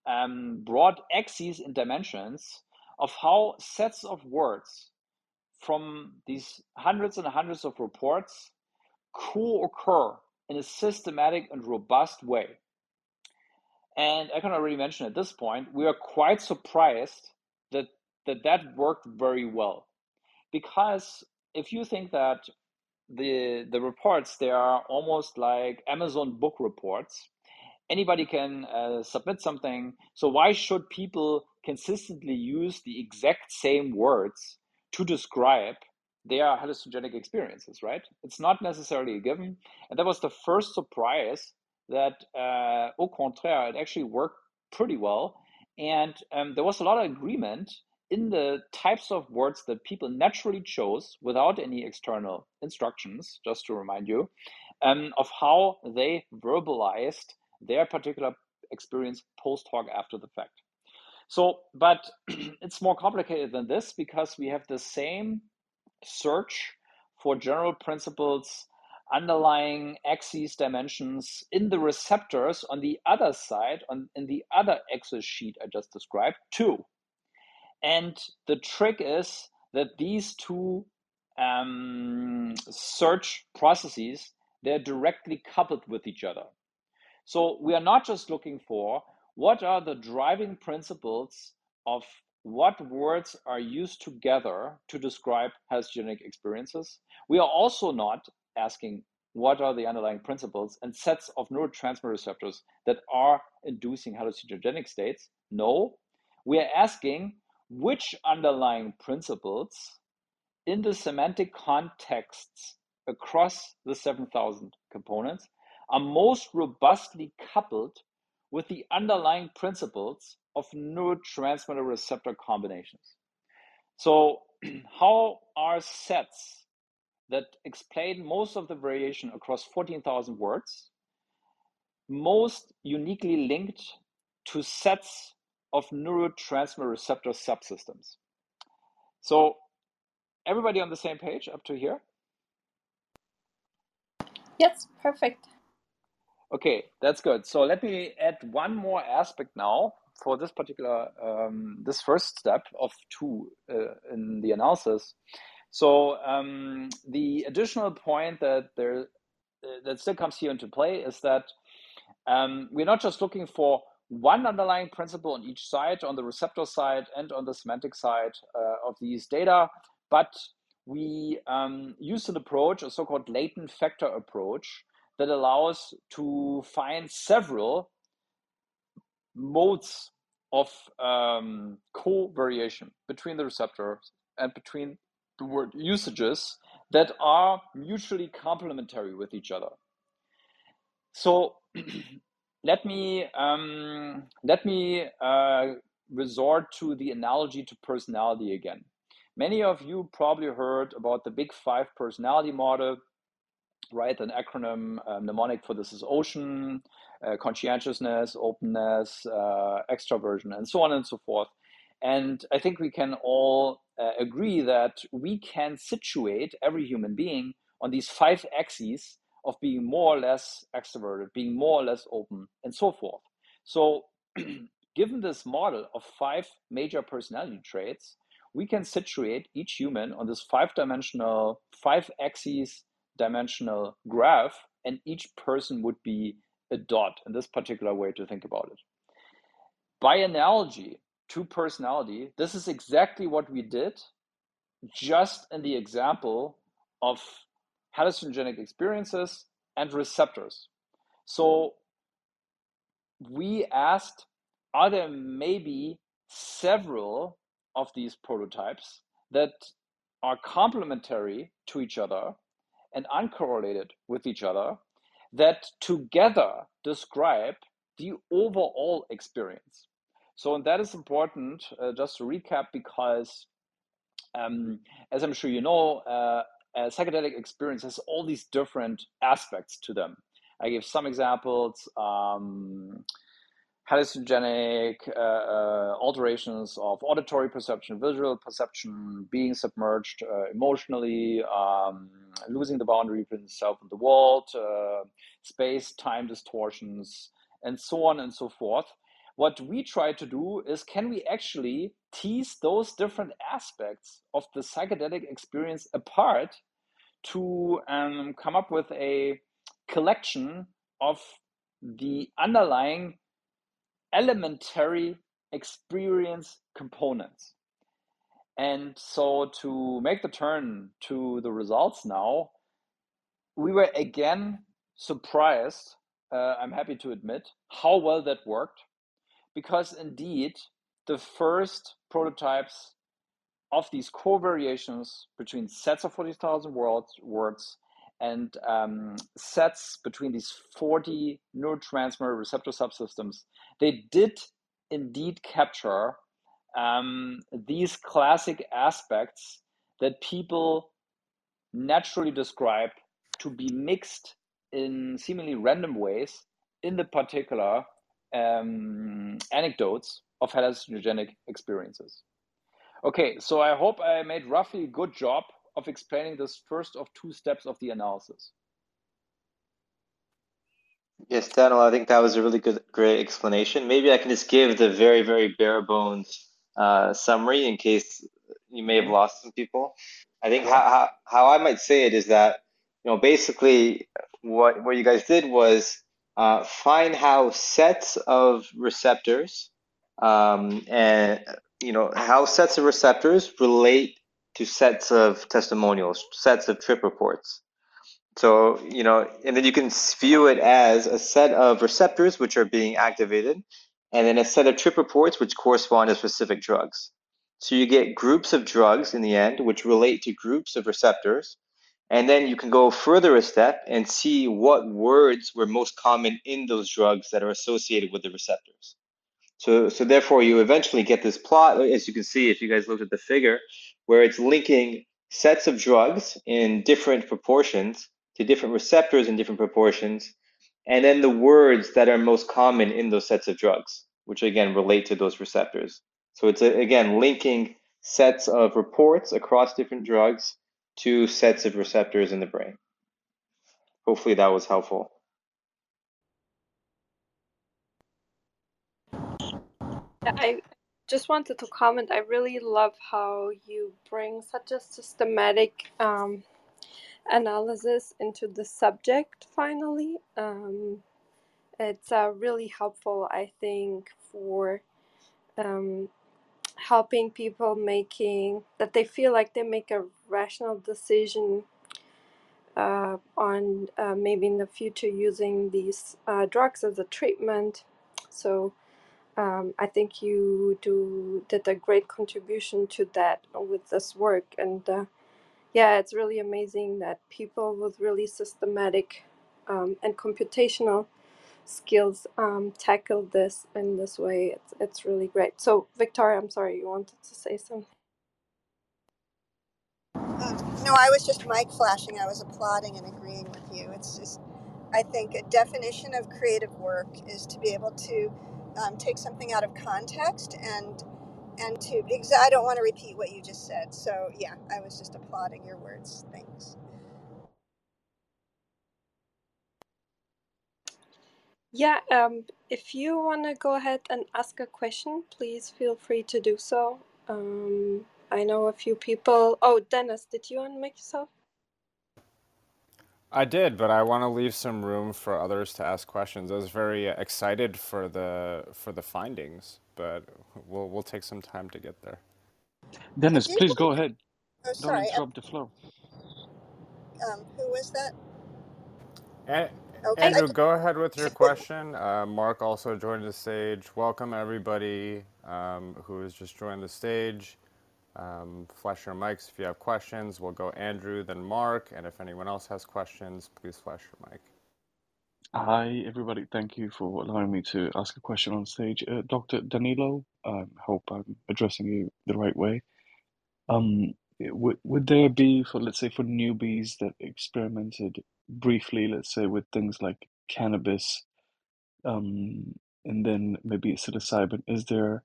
um, broad axes and dimensions of how sets of words from these hundreds and hundreds of reports co-occur in a systematic and robust way. And I can already mention at this point, we are quite surprised that that, that worked very well. Because if you think that the the reports they are almost like Amazon book reports, anybody can uh, submit something. So why should people consistently use the exact same words to describe their hallucinogenic experiences, right? It's not necessarily a given. And that was the first surprise that, uh, au contraire, it actually worked pretty well. And um, there was a lot of agreement in the types of words that people naturally chose without any external instructions, just to remind you, um, of how they verbalized their particular experience post hoc after the fact. So, but <clears throat> it's more complicated than this because we have the same search for general principles underlying axes dimensions in the receptors on the other side, on in the other Excel sheet I just described too. And the trick is that these two um, search processes, they're directly coupled with each other. So we are not just looking for what are the driving principles of what words are used together to describe hallucinogenic experiences. We are also not asking what are the underlying principles and sets of neurotransmitter receptors that are inducing hallucinogenic states. No, we are asking which underlying principles in the semantic contexts across the 7,000 components are most robustly coupled with the underlying principles of neurotransmitter receptor combinations. So, <clears throat> how are sets that explain most of the variation across 14,000 words most uniquely linked to sets of neurotransmitter receptor subsystems? So, everybody on the same page up to here? Yes, perfect. Okay, that's good. So let me add one more aspect now for this particular um, this first step of two uh, in the analysis. So um, the additional point that there uh, that still comes here into play is that um, we're not just looking for one underlying principle on each side, on the receptor side and on the semantic side uh, of these data, but we um, use an approach, a so-called latent factor approach, that allows to find several modes of um, co-variation between the receptors and between the word usages that are mutually complementary with each other. So <clears throat> let me um, let me uh, resort to the analogy to personality again. Many of you probably heard about the Big Five personality model, right? An acronym uh, mnemonic for this is ocean, uh, conscientiousness, openness, uh, extraversion, and so on and so forth. And I think we can all uh, agree that we can situate every human being on these five axes of being more or less extroverted, being more or less open, and so forth. So, <clears throat> given this model of five major personality traits, we can situate each human on this five dimensional, five axes dimensional graph, and each person would be a dot in this particular way to think about it. By analogy to personality, this is exactly what we did just in the example of hallucinogenic experiences and receptors. So we asked, are there maybe several of these prototypes that are complementary to each other and uncorrelated with each other that together describe the overall experience. So, and that is important uh, just to recap because, um, as I'm sure you know, uh, psychedelic experience has all these different aspects to them. I give some examples. Um, hallucinogenic uh, uh, alterations of auditory perception, visual perception, being submerged uh, emotionally, um, losing the boundary between self and the world, uh, space time distortions, and so on and so forth. What we try to do is can we actually tease those different aspects of the psychedelic experience apart to um, come up with a collection of the underlying elementary experience components. And so to make the turn to the results now, we were again surprised, uh, I'm happy to admit, how well that worked. Because indeed, the first prototypes of these core variations between sets of 40,000 words, words and um, sets between these 40 neurotransmitter receptor subsystems, they did indeed capture um, these classic aspects that people naturally describe to be mixed in seemingly random ways in the particular um, anecdotes of hallucinogenic experiences. Okay, so I hope I made roughly a good job of explaining this first of two steps of the analysis. Yes, Daniel, I think that was a really good, great explanation. Maybe I can just give the very, very bare bones uh, summary in case you may have lost some people. I think how, how, how I might say it is that, you know, basically what, what you guys did was uh, find how sets of receptors um, and, you know, how sets of receptors relate to sets of testimonials, sets of trip reports. So, you know, and then you can view it as a set of receptors which are being activated, and then a set of trip reports which correspond to specific drugs. So you get groups of drugs in the end which relate to groups of receptors. And then you can go further a step and see what words were most common in those drugs that are associated with the receptors. So, so therefore, you eventually get this plot, as you can see if you guys looked at the figure, where it's linking sets of drugs in different proportions to different receptors in different proportions, and then the words that are most common in those sets of drugs, which again relate to those receptors. So it's again linking sets of reports across different drugs to sets of receptors in the brain. Hopefully that was helpful. I just wanted to comment. I really love how you bring such a systematic um, analysis into the subject finally. Um, it's uh, really helpful, I think, for um, helping people making that they feel like they make a rational decision uh, on uh, maybe in the future using these uh, drugs as a treatment. So um, I think you do did a great contribution to that with this work, and uh, yeah, it's really amazing that people with really systematic um, and computational skills um, tackle this in this way. It's it's really great. So Victoria, I'm sorry, you wanted to say something. Um, no, I was just mic flashing. I was applauding and agreeing with you. It's just, I think a definition of creative work is to be able to um, take something out of context and and to because I don't want to repeat what you just said. So yeah, I was just applauding your words. Thanks. Yeah, um, if you want to go ahead and ask a question, please feel free to do so. Um, I know a few people. Oh, Dennis, did you unmute yourself? I did, but I want to leave some room for others to ask questions. I was very uh, excited for the for the findings, but we'll we'll take some time to get there. Dennis, Did please go ahead. oh Don't sorry, uh, interrupt the flow. um, who was that? A- Okay, Andrew, go ahead with your question. Uh, Mark also joined the stage. Welcome everybody um, who has just joined the stage. Um, flash your mics if you have questions. We'll go Andrew, then Mark, and if anyone else has questions, please flash your mic. Hi, everybody. Thank you for allowing me to ask a question on stage. Uh, Dr. Danilo, I hope I'm addressing you the right way. Um, would would there be for let's say for newbies that experimented briefly, let's say with things like cannabis, um, and then maybe psilocybin, is there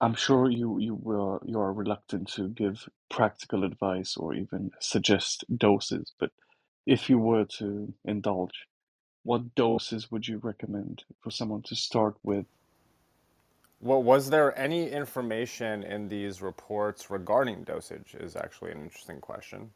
I'm sure you you will you are reluctant to give practical advice or even suggest doses, but if you were to indulge, what doses would you recommend for someone to start with? Well, was there any information in these reports regarding dosage? Is actually an interesting question.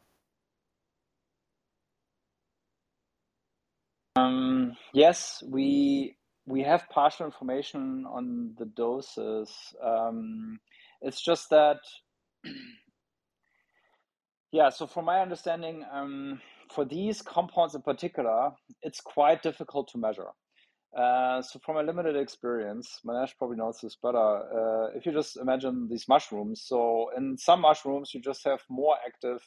Um, yes, we we have partial information on the doses. Um, it's just that, <clears throat> yeah. So from my understanding, um, for these compounds in particular, it's quite difficult to measure. Uh, so from a limited experience, Manesh probably knows this better. Uh, if you just imagine these mushrooms, so in some mushrooms you just have more active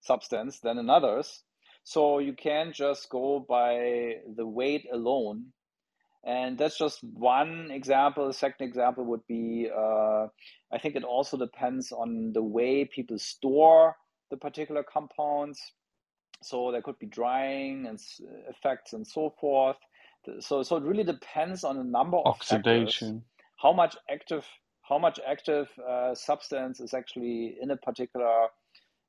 substance than in others. So you can't just go by the weight alone And that's just one example. The second example would be uh, I think it also depends on the way people store the particular compounds. So there could be drying and effects and so forth. So, so it really depends on a number of Oxidation. factors. How much active, how much active uh, substance is actually in a particular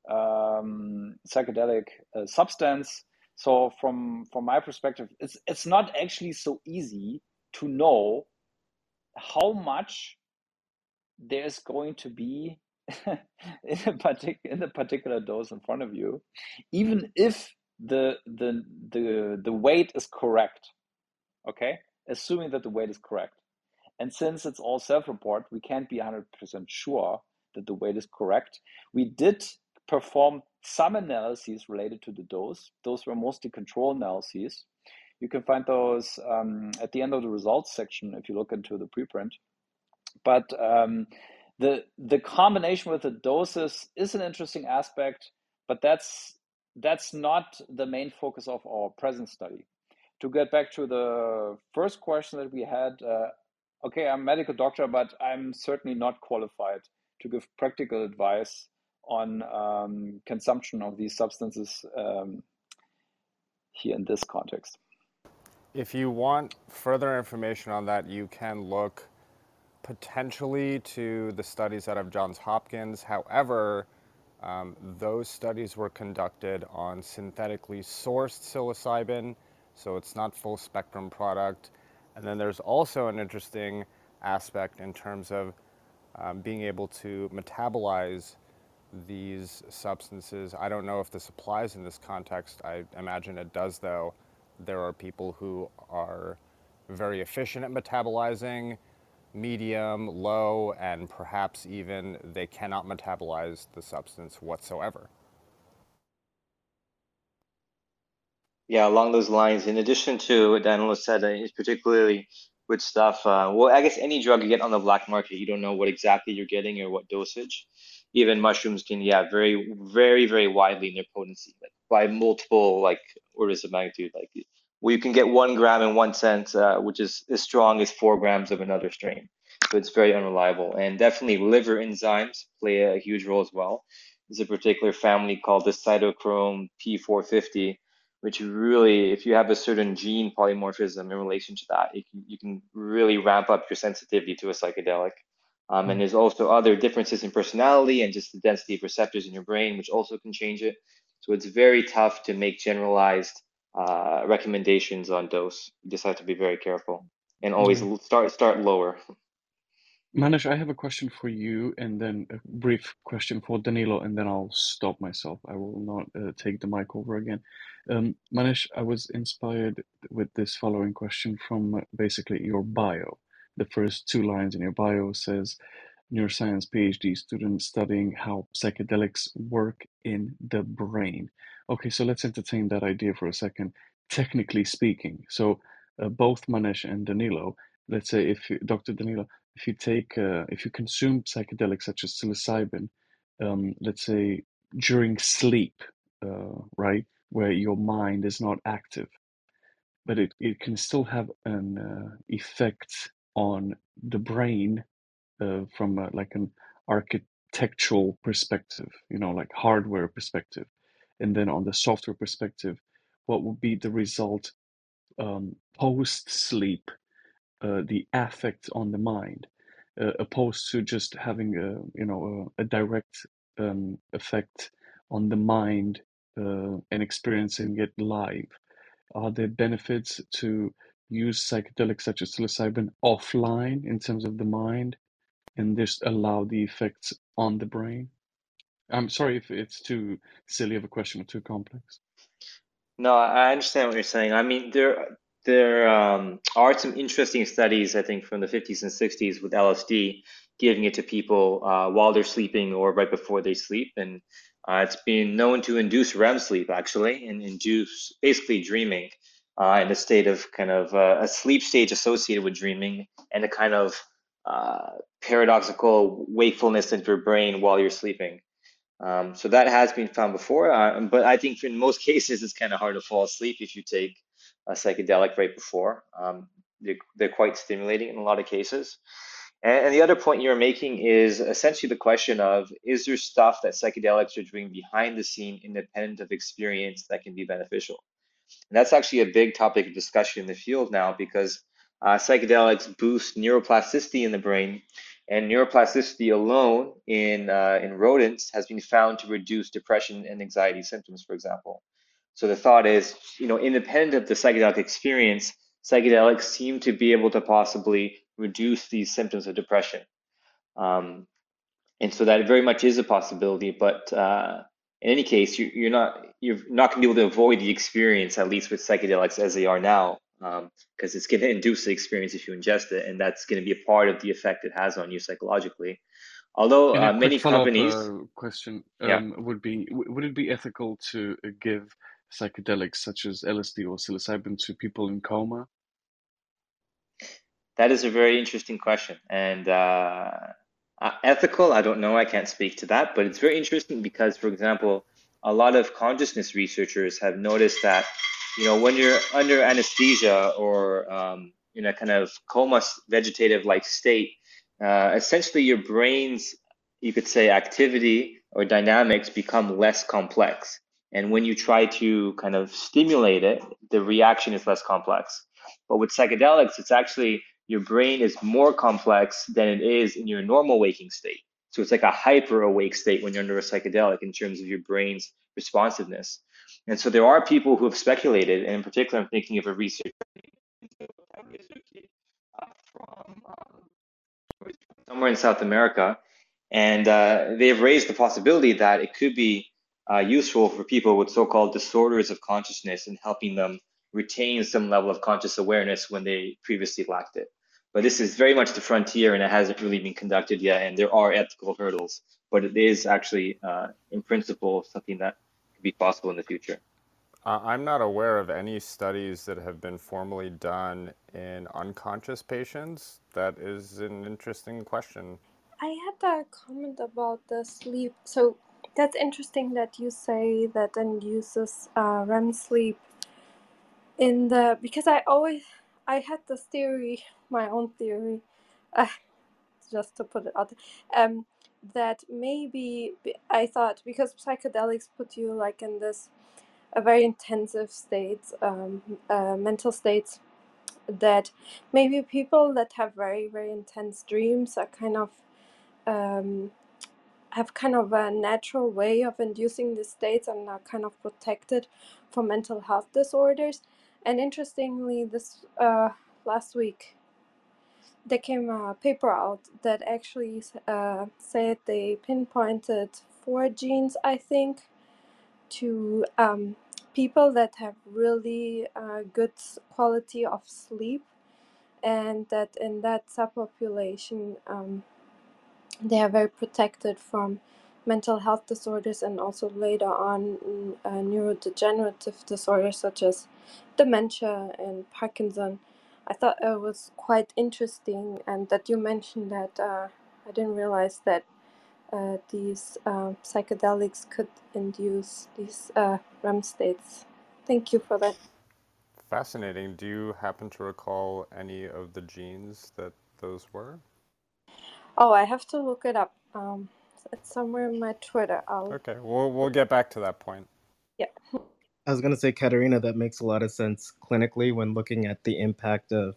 um, psychedelic uh, substance. So from from my perspective, it's it's not actually so easy to know how much there's going to be <laughs> in a particular in particular dose in front of you, even if the the the the weight is correct. Okay, assuming that the weight is correct, and since it's all self-report, we can't be hundred percent sure that the weight is correct. We did perform some analyses related to the dose. Those were mostly control analyses. You can find those um, at the end of the results section if you look into the preprint. But um, the the combination with the doses is an interesting aspect, but that's that's not the main focus of our present study. To get back to the first question that we had, uh, okay, I'm a medical doctor, but I'm certainly not qualified to give practical advice on um, consumption of these substances um, here in this context. If you want further information on that, you can look potentially to the studies out of Johns Hopkins. However, um, those studies were conducted on synthetically sourced psilocybin, so it's not full spectrum product. And then there's also an interesting aspect in terms of um, being able to metabolize these substances. I don't know if this applies in this context. I imagine it does, though. There are people who are very efficient at metabolizing medium, low, and perhaps even they cannot metabolize the substance whatsoever. Yeah, along those lines, in addition to what Danilo said, uh, particularly with stuff, uh, well, I guess any drug you get on the black market, you don't know what exactly you're getting or what dosage. Even mushrooms can, yeah, very, very, very widely in their potency, like by multiple like orders of magnitude. Like well, you can get one gram in one cent, uh, which is as strong as four grams of another strain. So it's very unreliable. And definitely liver enzymes play a huge role as well. There's a particular family called the cytochrome P450, which really, if you have a certain gene polymorphism in relation to that, you can, you can really ramp up your sensitivity to a psychedelic. Um, and hmm. there's also other differences in personality and just the density of receptors in your brain, which also can change it. So it's very tough to make generalized uh, recommendations on dose. You just have to be very careful and always mm. start start lower. Manish, I have a question for you, and then a brief question for Danilo, and then I'll stop myself. I will not uh, take the mic over again. Um, Manish, I was inspired with this following question from basically your bio. The first two lines in your bio says, neuroscience PhD student studying how psychedelics work in the brain. Okay, so let's entertain that idea for a second. Technically speaking, so uh, both Manesh and Danilo, let's say if you, Dr. Danilo, if you take, uh, if you consume psychedelics such as psilocybin, um, let's say during sleep, uh, right, where your mind is not active, but it, it can still have an uh, effect on the brain uh, from like an architectural perspective, you know, like hardware perspective, and then on the software perspective, what would be the result um, post sleep, uh, the affect on the mind, uh, opposed to just having a you know a, a direct um, effect on the mind uh, and experiencing it live. Are there benefits to use psychedelics such as psilocybin offline in terms of the mind and just allow the effects on the brain? I'm sorry if it's too silly of a question or too complex. No, I understand what you're saying. I mean, there there um, are some interesting studies, I think, from the 50s and 60s with LSD, giving it to people uh, while they're sleeping or right before they sleep, and uh, it's been known to induce REM sleep actually, and induce basically dreaming uh, in a state of kind of uh, a sleep stage associated with dreaming and a kind of uh, paradoxical wakefulness in your brain while you're sleeping. Um, so that has been found before, uh, but I think in most <laughs> cases it's kind of hard to fall asleep if you take a psychedelic right before. Um, they're, they're quite stimulating in a lot of cases. And, and the other point you're making is essentially the question of is there stuff that psychedelics are doing behind the scene, independent of experience, that can be beneficial? And that's actually a big topic of discussion in the field now because uh, psychedelics boost neuroplasticity in the brain, and neuroplasticity alone in uh, in rodents has been found to reduce depression and anxiety symptoms, for example. So the thought is, you know, independent of the psychedelic experience, psychedelics seem to be able to possibly reduce these symptoms of depression. Um, and so that very much is a possibility. But uh, in any case, you, are not you're not going to be able to avoid the experience, at least with psychedelics as they are now, because um, it's going <laughs> to induce the experience if you ingest it, and that's going to be a part of the effect it has on you psychologically. Although uh, many companies uh, question um, yeah. would be would it be ethical to give psychedelics such as LSD or psilocybin to people in coma? That is a very interesting question. And uh, uh, ethical, I don't know, I can't speak to that, but it's very interesting because, for example, a lot of consciousness researchers have noticed that, you know, when you're under anesthesia or um, in a kind of coma vegetative like state, uh, essentially your brain's, you could say, activity or dynamics become less complex. And when you try to kind of stimulate it, the reaction is less complex. But with psychedelics, it's actually your brain is more complex than it is in your normal waking state. So it's like a hyper awake state when you're under a psychedelic in terms of your brain's responsiveness. And so there are people who have speculated, and in particular, I'm thinking of a researcher from somewhere in South America, and uh, they have raised the possibility that it could be uh, useful for people with so-called disorders of consciousness and helping them retain some level of conscious awareness when they previously lacked it. But this is very much the frontier and it hasn't really been conducted yet. And there are ethical hurdles, but it is actually, uh, in principle, something that be possible in the future. Uh, I'm not aware of any studies that have been formally done in unconscious patients. That is an interesting question. I had a comment about the sleep. So that's interesting that you say that induces uh, REM sleep in the because I always I had this theory, my own theory, uh, <laughs> just to put it out, there, um, that maybe I thought because psychedelics put you like in this a very intensive state, um, uh, mental states, that maybe people that have very very intense dreams are kind of um, have kind of a natural way of inducing these states and are kind of protected from mental health disorders. And interestingly, this uh, last week, there came a paper out that actually uh, said they pinpointed four genes, I think, to um, people that have really uh, good quality of sleep, and that in that subpopulation, um, they are very protected from mental health disorders and also later on uh, neurodegenerative disorders such as dementia and Parkinson. I thought it was quite interesting, and that you mentioned that uh, I didn't realize that uh, these uh, psychedelics could induce these uh, REM states. Thank you for that. Fascinating. Do you happen to recall any of the genes that those were? Oh, I have to look it up. Um, it's somewhere in my Twitter. I'll... Okay, we'll we'll get back to that point. Yeah. <laughs> I was going to say, Katerina, that makes a lot of sense clinically when looking at the impact of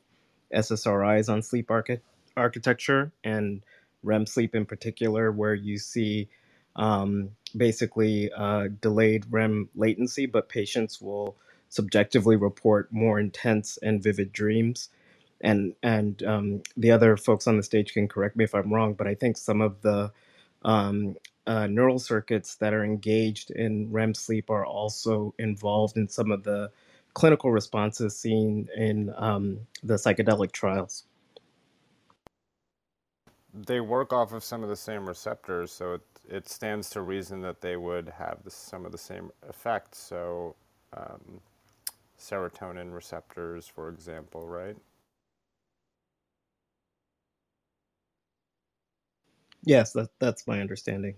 SSRIs on sleep archi- architecture and REM sleep in particular, where you see um, basically uh, delayed REM latency, but patients will subjectively report more intense and vivid dreams. And and um, the other folks on the stage can correct me if I'm wrong, but I think some of the um, uh, neural circuits that are engaged in REM sleep are also involved in some of the clinical responses seen in um, the psychedelic trials. They work off of some of the same receptors, so it, it stands to reason that they would have the, some of the same effects. So, um, serotonin receptors, for example, right? Yes, that, that's my understanding.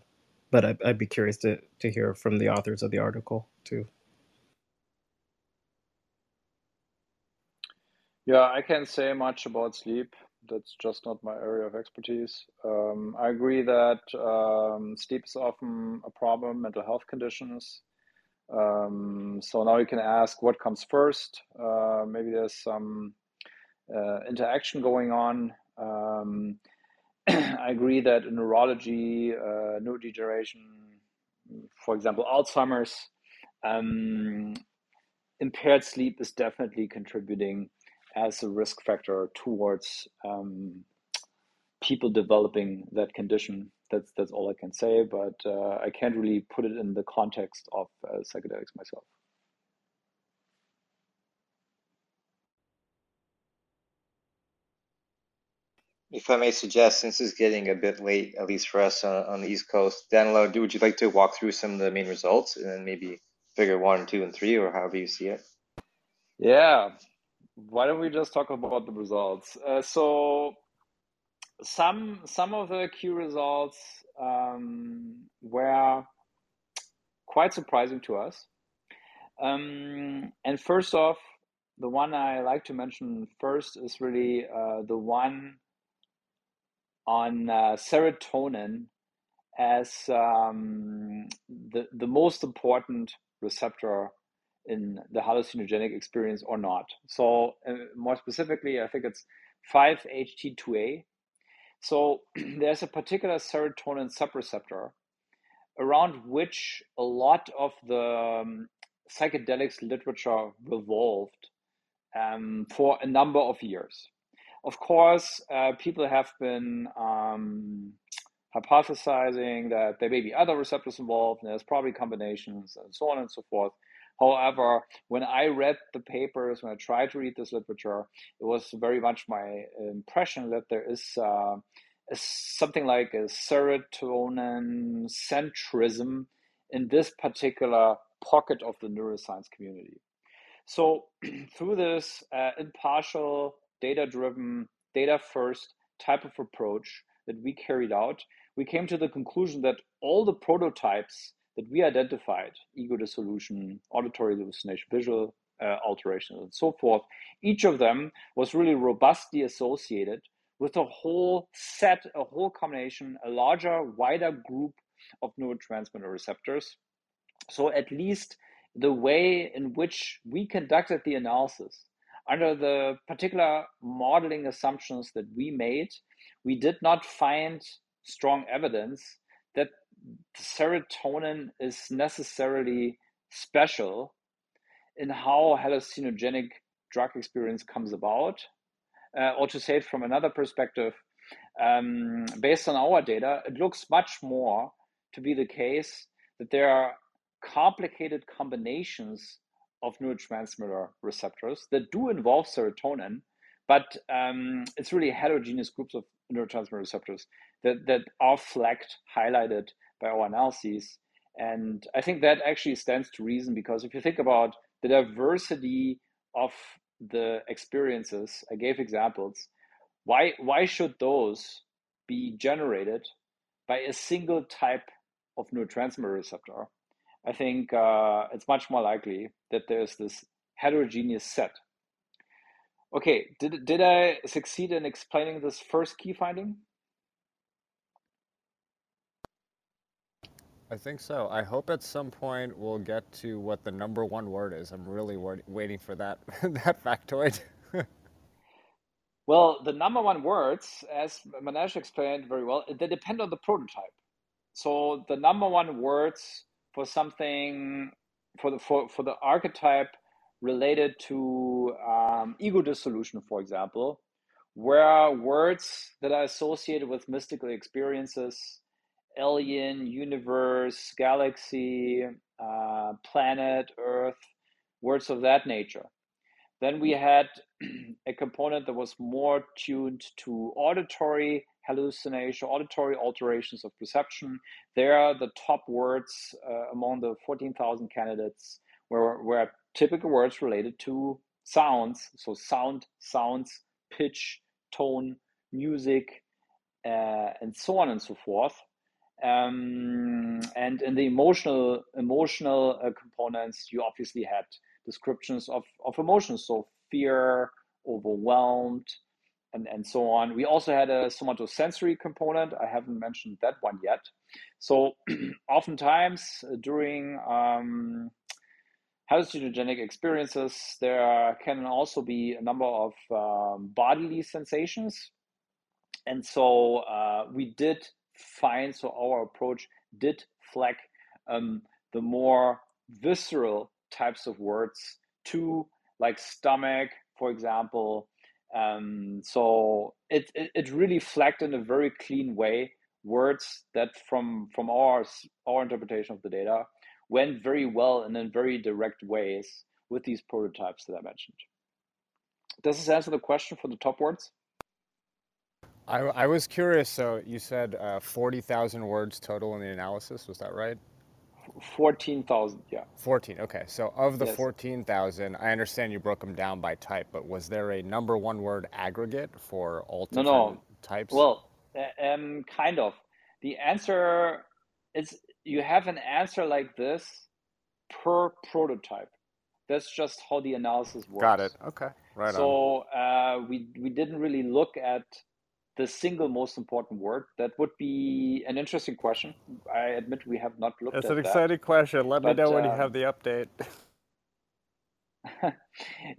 But I, I'd be curious to, to hear from the authors of the article too. Yeah, I can't say much about sleep. That's just not my area of expertise. Um, I agree that um, sleep is often a problem, mental health conditions. Um, so now you can ask what comes first. Uh, maybe there's some uh, interaction going on. Um, <clears throat> I agree that neurology, uh, neurodegeneration, for example, Alzheimer's, um, impaired sleep is definitely contributing as a risk factor towards um, people developing that condition. That's that's all I can say, but uh, I can't really put it in the context of uh, psychedelics myself. If I may suggest, since it's getting a bit late, at least for us on, on the East Coast, Danilo, do would you like to walk through some of the main results and then maybe figure one, two, and three, or however you see it? Yeah, why don't we just talk about the results? Uh, so some some of the key results um, were quite surprising to us. Um, and first off, the one I like to mention first is really uh, the one on uh, serotonin as um, the the most important receptor in the hallucinogenic experience or not. So uh, more specifically, I think it's 5-HT2A. So <clears throat> there's a particular serotonin subreceptor around which a lot of the um, psychedelics literature revolved um, for a number of years. Of course, uh, people have been um, hypothesizing that there may be other receptors involved, and there's probably combinations, and so on and so forth. However, when I read the papers, when I tried to read this literature, it was very much my impression that there is uh, something like a serotonin centrism in this particular pocket of the neuroscience community. So, <clears throat> through this uh, impartial, data driven, data first type of approach that we carried out, we came to the conclusion that all the prototypes that we identified ego dissolution, auditory hallucination, visual uh, alterations, and so forth each of them was really robustly associated with a whole set, a whole combination, a larger, wider group of neurotransmitter receptors. So, at least the way in which we conducted the analysis under the particular modeling assumptions that we made, we did not find strong evidence that serotonin is necessarily special in how hallucinogenic drug experience comes about. Uh, or to say it from another perspective, um, based on our data, it looks much more to be the case that there are complicated combinations of neurotransmitter receptors that do involve serotonin, but um, it's really heterogeneous groups of neurotransmitter receptors that, that are flagged, highlighted by our analyses. And I think that actually stands to reason because if you think about the diversity of the experiences, I gave examples, why, why should those be generated by a single type of neurotransmitter receptor? I think uh, it's much more likely that there's this heterogeneous set. Okay, did, did I succeed in explaining this first key finding? I think so. I hope at some point we'll get to what the number one word is. I'm really waiting for that <laughs> that factoid. <laughs> well, the number one words, as Manesh explained very well, they depend on the prototype. So the number one words for something for the for, for the archetype related to um, ego dissolution, for example, where words that are associated with mystical experiences alien, universe, galaxy, uh, planet, Earth, words of that nature. Then we had <clears throat> a component that was more tuned to auditory hallucination, auditory alterations of perception. They are the top words uh, among the 14,000 candidates were, were typical words related to sounds. So, sound, sounds, pitch, tone, music, uh, and so on and so forth. Um, and in the emotional emotional uh, components, you obviously had descriptions of, of emotions, so fear, overwhelmed, and, and so on. We also had a somatosensory component. I haven't mentioned that one yet. So <clears throat> oftentimes uh, during um, hallucinogenic experiences, there can also be a number of um, bodily sensations. And so uh, we did find, so our approach did flag um, the more visceral types of words to like stomach, for example. Um, so it, it, it really flagged in a very clean way words that from from our our interpretation of the data went very well and in very direct ways with these prototypes that I mentioned. Does this answer the question for the top words? I, I was curious. So you said uh, 40,000 words total in the analysis. Was that right? 14,000, yeah. 14, okay. So of the Yes. 14,000, I understand you broke them down by type, but was there a number one word aggregate for all No, no. types? Well, um, kind of. The answer is you have an answer like this per prototype. That's just how the analysis works. Got it. Okay. Right on. So uh, we we didn't really look at the single most important word. That would be an interesting question. I admit we have not looked That's at an exciting question. Let me know when you um, have the update. <laughs>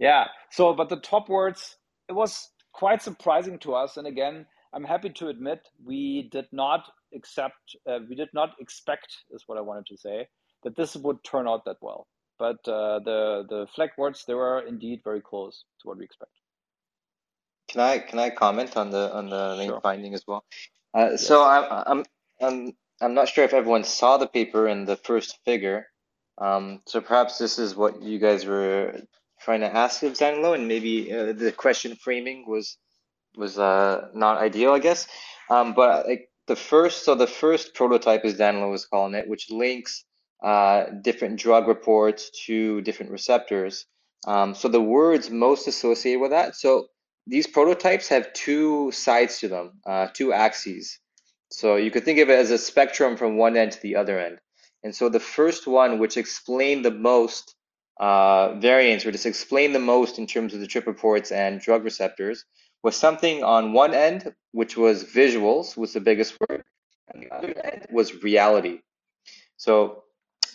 yeah. So, but the top words, it was quite surprising to us. And again, I'm happy to admit we did not accept, uh, we did not expect, is what I wanted to say, that this would turn out that well. But uh, the the flag words, they were indeed very close to what we expect. Can I can I comment on the on the main Sure. finding as well? Uh, so I'm I'm I'm I'm not sure if everyone saw the paper in the first figure. Um, so perhaps this is what you guys were trying to ask of Danilo, and maybe uh, the question framing was was uh, not ideal, I guess. Um, but like the first, so the first prototype, as Danilo was calling it, which links uh, different drug reports to different receptors. Um, so the words most associated with that. So these prototypes have two sides to them, uh, two axes. So you could think of it as a spectrum from one end to the other end. And so the first one, which explained the most uh, variants, or just explained the most in terms of the trip reports and drug receptors, was something on one end, which was visuals, was the biggest word, and the other end was reality. So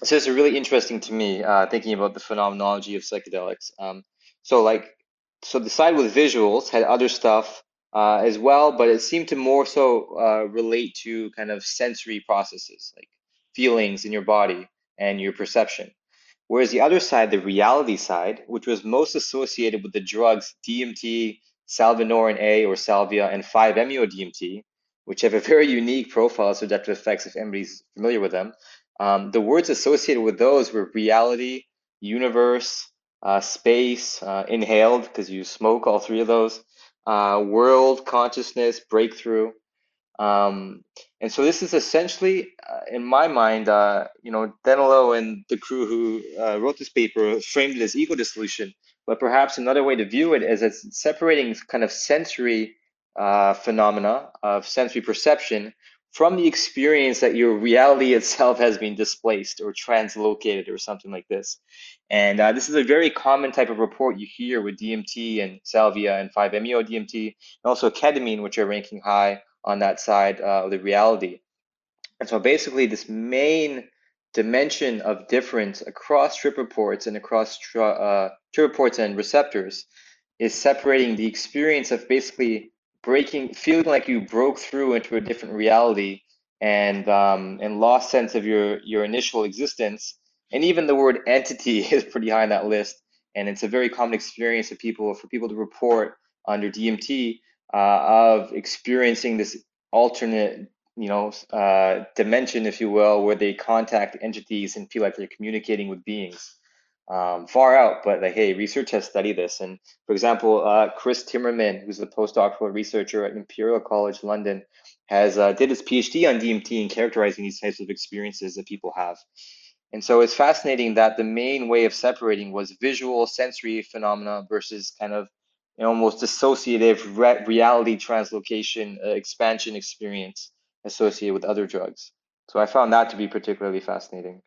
so is really interesting to me, uh, thinking about the phenomenology of psychedelics. Um, so like, so the side with visuals had other stuff uh, as well, but it seemed to more so uh, relate to kind of sensory processes, like feelings in your body and your perception. Whereas the other side, the reality side, which was most associated with the drugs DMT, salvinorin A or salvia, and 5-MeO-DMT, which have a very unique profile of seductive effects if anybody's familiar with them. Um, the words associated with those were reality, universe, uh, space, uh, inhaled, because you smoke all three of those, uh, world, consciousness, breakthrough. Um, and so this is essentially, uh, in my mind, uh, you know, Danilo and the crew who uh, wrote this paper framed it as ego dissolution, but perhaps another way to view it is it's separating kind of sensory phenomena of sensory perception from the experience that your reality <laughs> itself has been displaced or translocated or something like this. And uh, this is a very common type of report you hear with DMT and salvia and 5-MeO-DMT, and also ketamine, which are ranking high on that side uh, of the reality. And so basically, this main dimension of difference across trip reports and across tra- uh, trip reports and receptors is separating the experience of basically breaking, feeling like you broke through into a different reality and um, and lost sense of your your initial existence. And even the word entity <laughs> is pretty high on that list. And it's a very common experience of people for people to report under DMT uh, of experiencing this alternate, you know, uh, dimension, if you will, where they contact entities and feel like they're communicating with beings. Um, far out, but like, hey, research has studied this. And for example, uh, Chris Timmerman, who's a postdoctoral researcher at Imperial College London, has uh, did his PhD on DMT and characterizing these types of experiences that people have. And so it's fascinating that the main way of separating was visual sensory phenomena versus kind of you know, almost dissociative re- reality translocation uh, expansion experience associated with other drugs. So I found that to be particularly fascinating.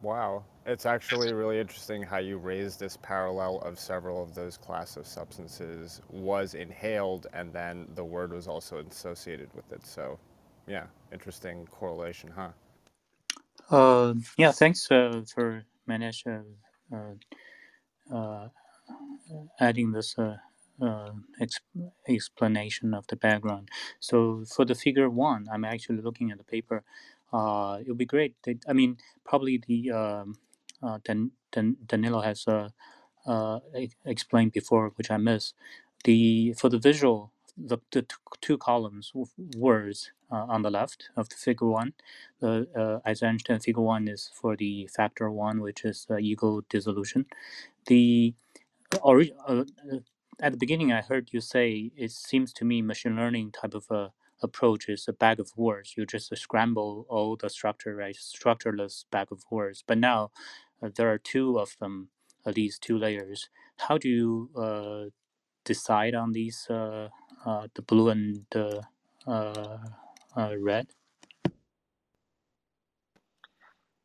Wow. It's actually really interesting how you raised this parallel of several of those class of substances was inhaled and then the word was also associated with it. So, yeah, interesting correlation, huh? Uh, yeah, thanks uh, for Manish uh, uh, uh, adding this uh, exp- explanation of the background. So for the figure one, I'm actually looking at the paper. It would be great. That, I mean, probably the um, Dan, Dan, Danilo has explained before, which I missed. The for the visual, the, the two columns w- words uh, on the left of the figure one. The uh, as I understand, figure one is for the factor one, which is uh, ego dissolution. The ori- uh, uh, at the beginning, I heard you say it seems to me machine learning type of a approach is a bag of words. You just scramble all the structure, right? Structureless bag of words. But now uh, there are two of them, at least two layers. How do you uh, decide on these, uh, uh, the blue and the uh, uh, red?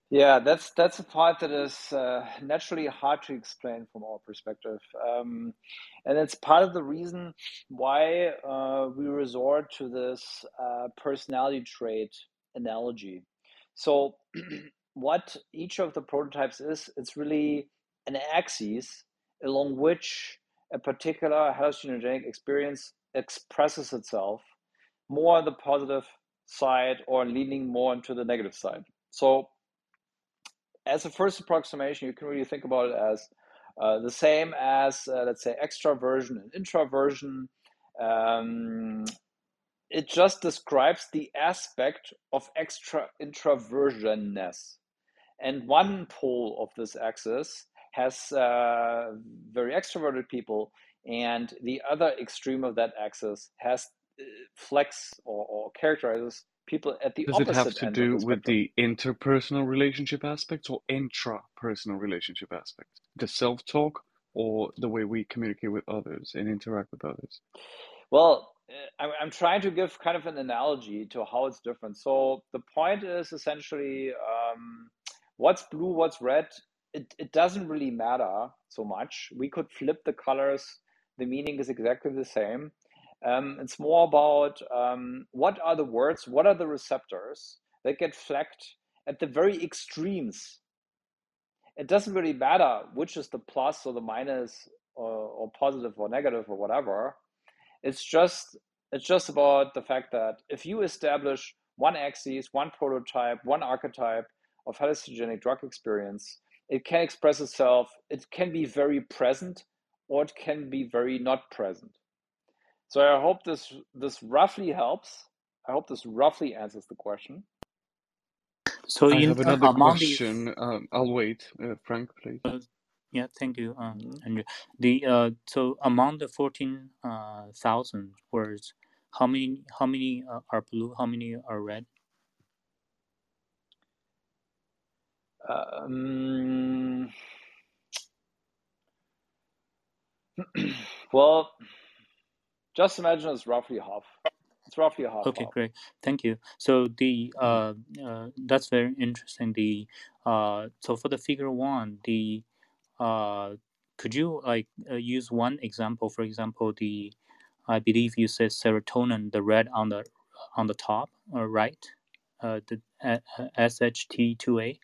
Yeah, that's that's a part that is uh, naturally hard to explain from our perspective, um, and it's part of the reason why we resort to this personality trait analogy. So, <clears throat> what each of the prototypes is, it's really an axis along which a particular hallucinogenic experience expresses itself more on the positive side or leaning more into the negative side. So as a first approximation, you can really think about it as uh, the same as, uh, let's say, extraversion and introversion. Um, it just describes the aspect of extra introversionness. And one pole of this axis has uh, very extroverted people, and the other extreme of that axis has uh, flex or, or characterizes people at the opposite. Does it have to do the with the interpersonal relationship aspects or intrapersonal relationship aspects? The self-talk or the way we communicate with others and interact with others? Well, uh, I'm, I'm trying to give kind of an analogy to how it's different. So the point is essentially um, what's blue, what's red. It, it doesn't really matter so much. We could flip the colors. The meaning is exactly the same. Um, it's more about um, what are the words, what are the receptors that get flagged at the very extremes. It doesn't really matter which is the plus or the minus or, or positive or negative or whatever. It's just it's just about the fact that if you establish one axis, one prototype, one archetype of hallucinogenic drug experience, it can express itself. It can be very present, or it can be very not present. So I hope this this roughly helps. I hope this roughly answers the question. So I in have uh, another among these question. Um, I'll wait. Uh, Frank, please. Uh, yeah, thank you, uh, Mhm. Andrew. The uh, so among the fourteen uh, words, how many how many uh, are blue? How many are red? Um, <clears throat> well, just imagine it's roughly half. It's roughly half Okay, half. great. Thank you. So the uh, uh, that's very interesting. The uh, so for the figure one, the uh, could you like uh, use one example? For example, the I believe you said serotonin, the red on the on the top or right, uh, the uh, SHT2A,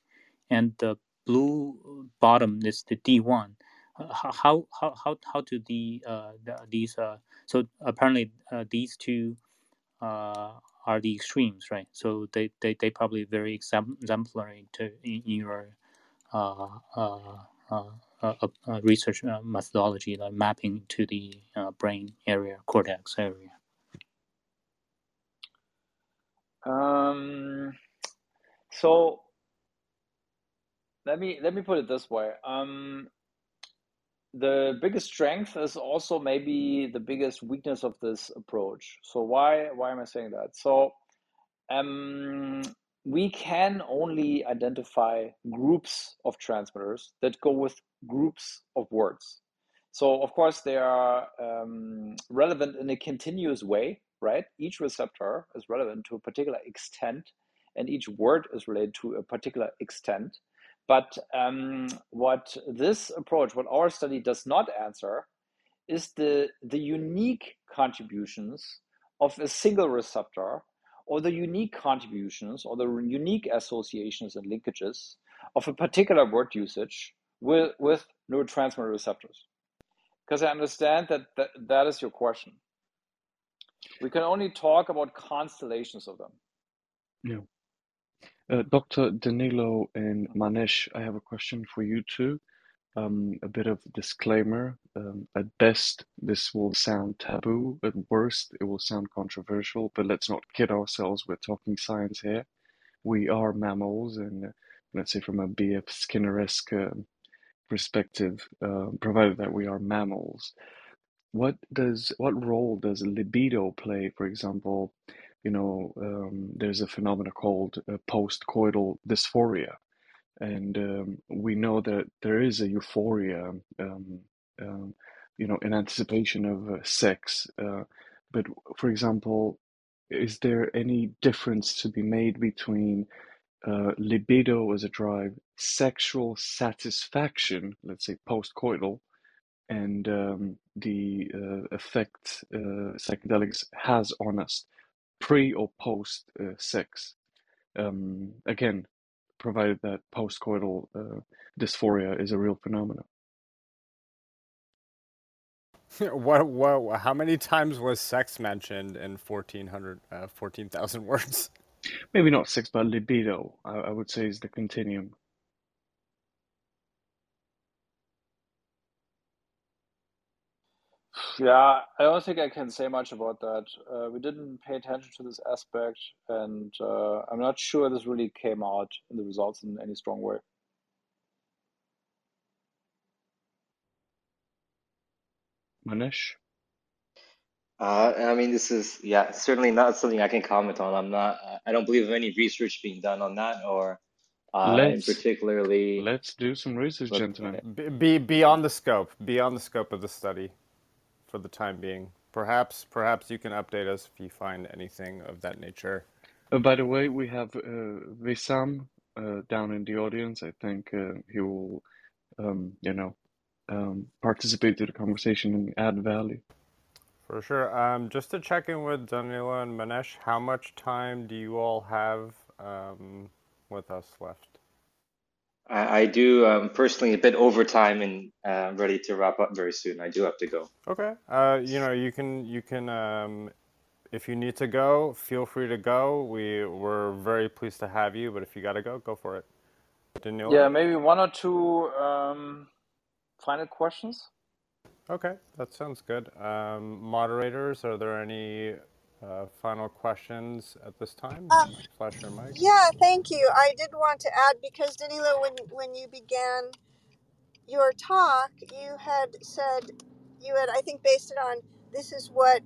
and the blue bottom is the D1. Uh, How how how how do the uh the, these uh so apparently uh, these two uh are the extremes, right? So they they they probably very exemplary to in, your uh uh. Uh, uh, uh, uh, research uh, methodology, like mapping to the uh, brain area, cortex area. Um, so let me let me put it this way. Um, the biggest strength is also maybe the biggest weakness of this approach. So why why am I saying that? So um, we can only identify groups of transmitters that go with groups of words. So of course they are um, relevant in a continuous way, right? Each receptor is relevant to a particular extent, and each word is related to a particular extent. But um, what this approach, what our study does not answer, is the, the unique contributions of a single receptor or the unique contributions or the unique associations and linkages of a particular word usage with, with neurotransmitter receptors. Because I understand that, that that is your question. We can only talk about constellations of them. Yeah. Uh, Dr. Danilo and Manesh, I have a question for you too. Um, a bit of disclaimer. Um, at best, this will sound taboo. At worst, it will sound controversial. But let's not kid ourselves. We're talking science here. We are mammals, and uh, let's say from a B.F. Skinner-esque uh, perspective, uh, provided that we are mammals, what does what role does libido play? For example, you know, um, there's a phenomenon called uh, postcoital dysphoria, and um, we know that there is a euphoria, um, um, you know, in anticipation of uh, sex. Uh, but for example, is there any difference to be made between uh, libido as a drive, sexual satisfaction, let's say postcoital, and um, the uh, effect uh, psychedelics has on us pre or post uh, sex. Um, again, provided that postcoital uh, dysphoria is a real phenomenon. <laughs> what, what, how many times was sex mentioned in 1400, uh, 14,000 <laughs> words? Maybe not sex, but libido, I, I would say, is the continuum. Yeah, I don't think I can say much about that. Uh, we didn't pay attention to this aspect, and uh, I'm not sure this really came out in the results in any strong way. Manish? Uh, I mean, this is yeah, certainly not something I can comment on. I'm not. I don't believe of any research being done on that, or uh, in Let's particularly. let's do some research, gentlemen. Be, be beyond the scope, beyond the scope of the study, for the time being. Perhaps, perhaps you can update us if you find anything of that nature. Uh, by the way, we have uh, Wissam uh, down in the audience. I think uh, he will, um, you know, um, participate to the conversation and add value. For sure. Um, just to check in with Danilo and Manesh, how much time do you all have um, with us left? I, I do um, personally a bit over time and uh, ready to wrap up very soon. I do have to go. Okay. Uh, you know, you can you can um, if you need to go, feel free to go. We we're very pleased to have you, but if you gotta go, go for it. Danilo? Yeah, maybe one or two um, final questions. Okay, that sounds good. Um, moderators, are there any uh, final questions at this time? Um, Flash your mic. yeah, thank you. I did want to add because Danilo, when when you began your talk, you had said you had I think based it on this is what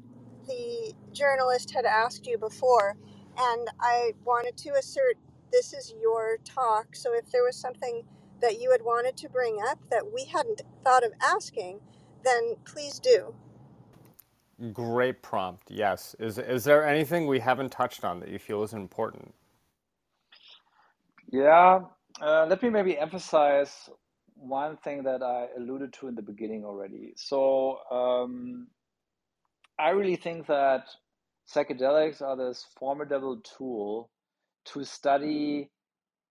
the journalist had asked you before, and I wanted to assert this is your talk. So if there was something that you had wanted to bring up that we hadn't thought of asking, then please do. Great prompt. Yes. Is is there anything we haven't touched on that you feel is important? Yeah, uh, let me maybe emphasize one thing that I alluded to in the beginning already. So, um, I really think that psychedelics are this formidable tool to study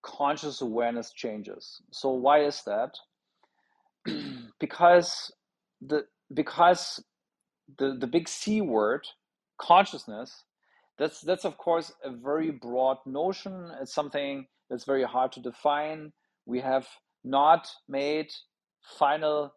conscious awareness changes. So, why is that? <clears throat> because the because the the big C word, consciousness, that's that's of course a very broad notion. It's something that's very hard to define. We have not made final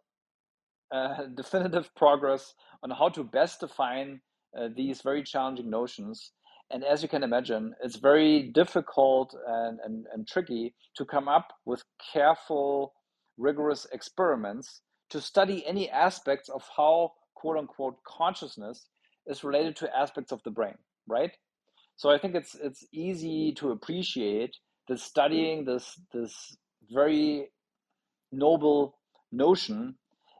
uh, <laughs> definitive progress on how to best define uh, these very challenging notions. And as you can imagine, it's very difficult and, and, and tricky to come up with careful, rigorous experiments to study any aspects of how quote unquote consciousness is related to aspects of the brain, right? So I think it's it's easy to appreciate that studying this this very noble notion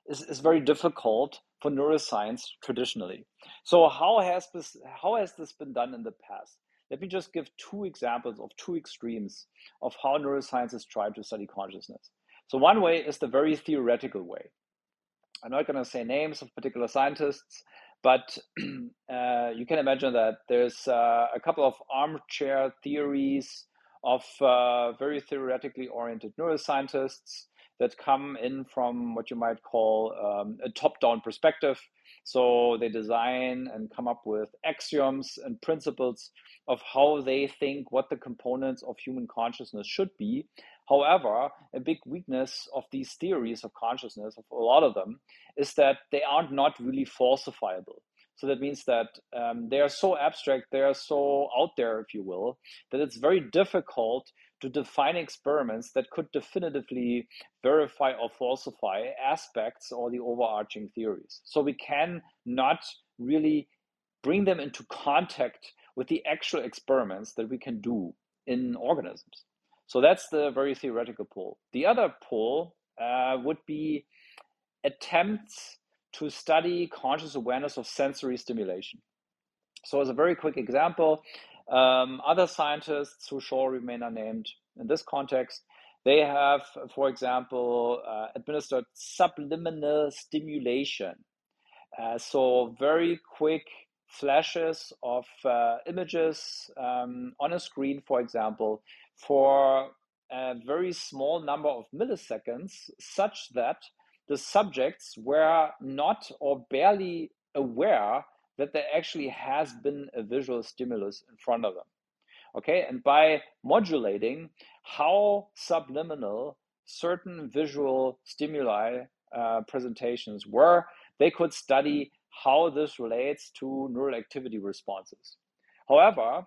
is, is very difficult for neuroscience traditionally. So how has this how has this been done in the past? let me just give two examples of two extremes of how neuroscientists try to study consciousness. So, one way is the very theoretical way. I'm not going to say names of particular scientists, but <clears throat> uh, you can imagine that there's uh, a couple of armchair theories of uh, very theoretically oriented neuroscientists that come in from what you might call um, a top down perspective. So they design and come up with axioms and principles of how they think what the components of human consciousness should be. However, a big weakness of these theories of consciousness, of a lot of them, is that they are not really falsifiable. So that means that um, they are so abstract, they are so out there, if you will, that it's very difficult to define experiments that could definitively verify or falsify aspects or the overarching theories. So we can not really bring them into contact with the actual experiments that we can do in organisms. So that's the very theoretical pole. The other pole uh, would be attempts to study conscious awareness of sensory stimulation. So, as a very quick example, um, other scientists who shall remain unnamed in this context, they have, for example, uh, administered subliminal stimulation. Uh, so, very quick flashes of uh, images um, on a screen, for example, for a very small number of milliseconds, such that the subjects were not or barely aware that there actually has been a visual stimulus in front of them. Okay, and by modulating how subliminal certain visual stimuli uh, presentations were, they could study how this relates to neural activity responses. However,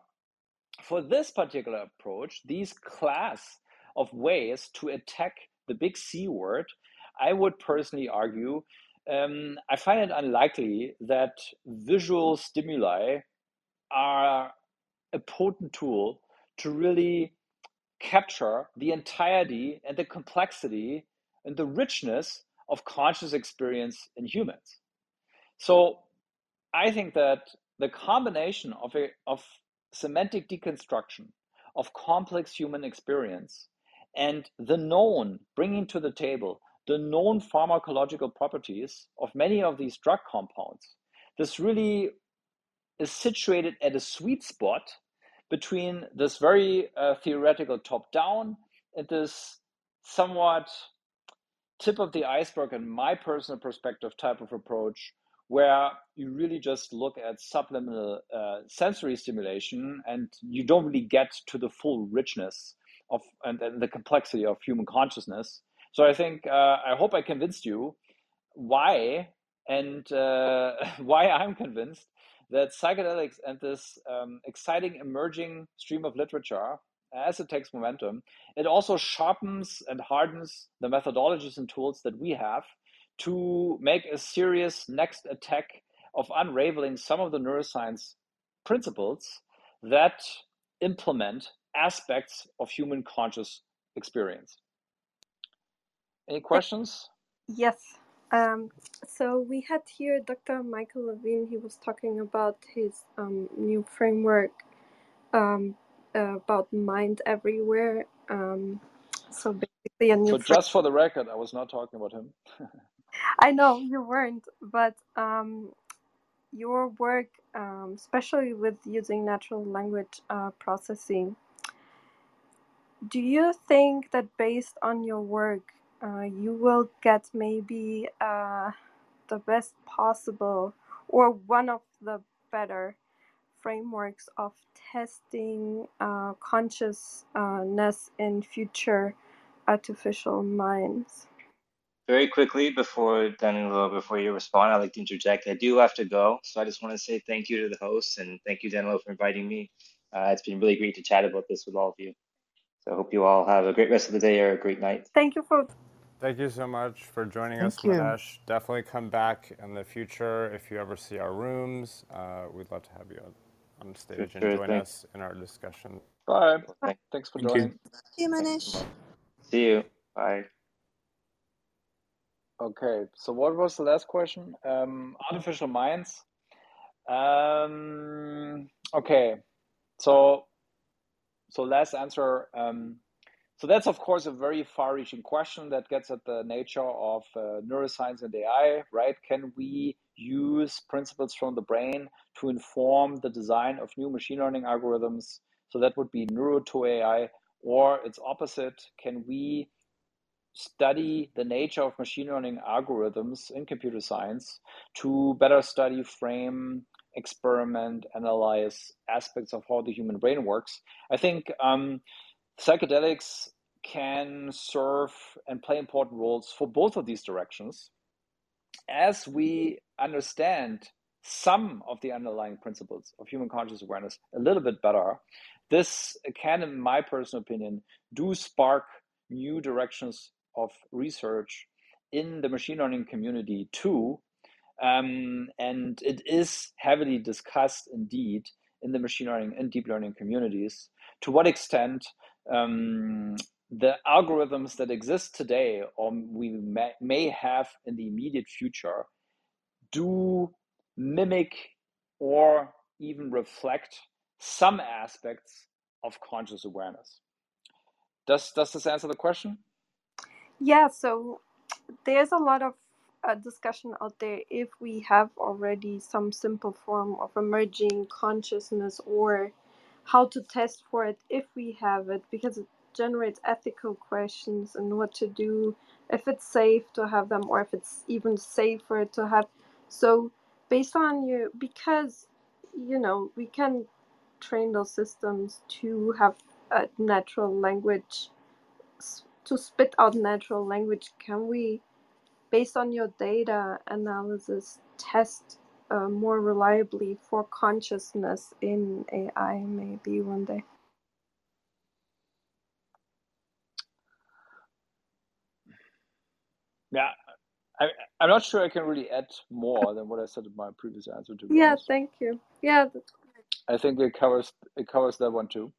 for this particular approach, these class of ways to attack the big C word, I would personally argue, um, I find it unlikely that visual stimuli are a potent tool to really capture the entirety and the complexity and the richness of conscious experience in humans. So I think that the combination of, a, of semantic deconstruction of complex human experience and the known bringing to the table the known pharmacological properties of many of these drug compounds this really is situated at a sweet spot between this very uh, theoretical top down and this somewhat tip of the iceberg in my personal perspective type of approach where you really just look at subliminal uh, sensory stimulation and you don't really get to the full richness of and, and the complexity of human consciousness. So I think uh, I hope I convinced you why and uh, <laughs> why I'm convinced that psychedelics and this um, exciting emerging stream of literature as it takes momentum, it also sharpens and hardens the methodologies and tools that we have to make a serious next attack of unraveling some of the neuroscience principles that implement aspects of human conscious experience. Any questions? Yes. Um, so we had here Dr. Michael Levin. He was talking about his um, new framework um, uh, about mind everywhere. Um, so basically, a new. So just for the record, I was not talking about him. <laughs> I know you weren't, but um, your work, um, especially with using natural language uh, processing, do you think that based on your work, uh, you will get maybe uh, the best possible or one of the better frameworks of testing uh, consciousness in future artificial minds? Very quickly before Danilo, before you respond, I'd like to interject. I do have to go, so I just want to say thank you to the hosts and thank you, Danilo, for inviting me. Uh, it's been really great to chat about this with all of you. So I hope you all have a great rest of the day or a great night. Thank you for. Thank you so much for joining Thank us, you. Manesh. Definitely come back in the future if you ever see our rooms. Uh, we'd love to have you on, on stage and join thanks. us in our discussion. Bye. Thank- Thanks for Thank you. joining. See you, Manesh. See you. Bye. Okay, so what was the last question? Um, artificial minds. Um, okay, so so last answer um, so that's of course a very far-reaching question that gets at the nature of uh, neuroscience and ai right can we use principles from the brain to inform the design of new machine learning algorithms so that would be neuro to ai or its opposite can we study the nature of machine learning algorithms in computer science to better study, frame, experiment, analyze aspects of how the human brain works. I think um, psychedelics can serve and play important roles for both of these directions as we understand some of the underlying principles of human conscious awareness a little bit better. This can, in my personal opinion, do spark new directions of research in the machine learning community too. Um, and it is heavily discussed indeed in the machine learning and deep learning communities. To what extent um, the algorithms that exist today or we may, may have in the immediate future do mimic or even reflect some aspects of conscious awareness. Does, does this answer the question? Yeah, so there's a lot of uh, discussion out there if we have already some simple form of emerging consciousness or how to test for it if we have it because it generates ethical questions and what to do if it's safe to have them or if it's even safer to have. So based on you because you know we can train those systems to have a natural language to spit out natural language, can we, based on your data analysis, test uh, more reliably for consciousness in AI maybe one day? Yeah, I, I'm not sure I can really add more than what I said in my previous answer. To yeah, honest. thank you. Yeah, I think it covers it covers that one too.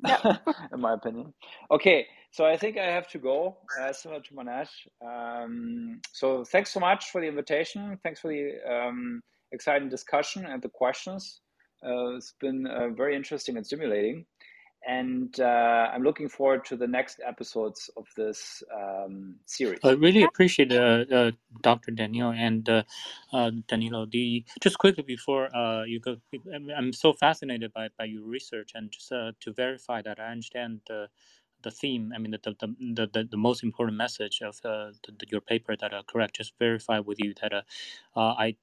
Yeah. <laughs> in my opinion. Okay, so I think I have to go, uh, similar to Manesh. Um, so thanks so much for the invitation. Thanks for the um, exciting discussion and the questions. Uh, it's been uh, very interesting and stimulating and uh, I'm looking forward to the next episodes of this um, series. I really appreciate uh, uh, Dr. Daniel and Danilo. The just quickly before you go, I'm so fascinated by, by your research and just to verify that I understand the the theme. I mean, the the, the, the, the most important message of uh, the, your paper that are correct. Just verify with you that uh, I,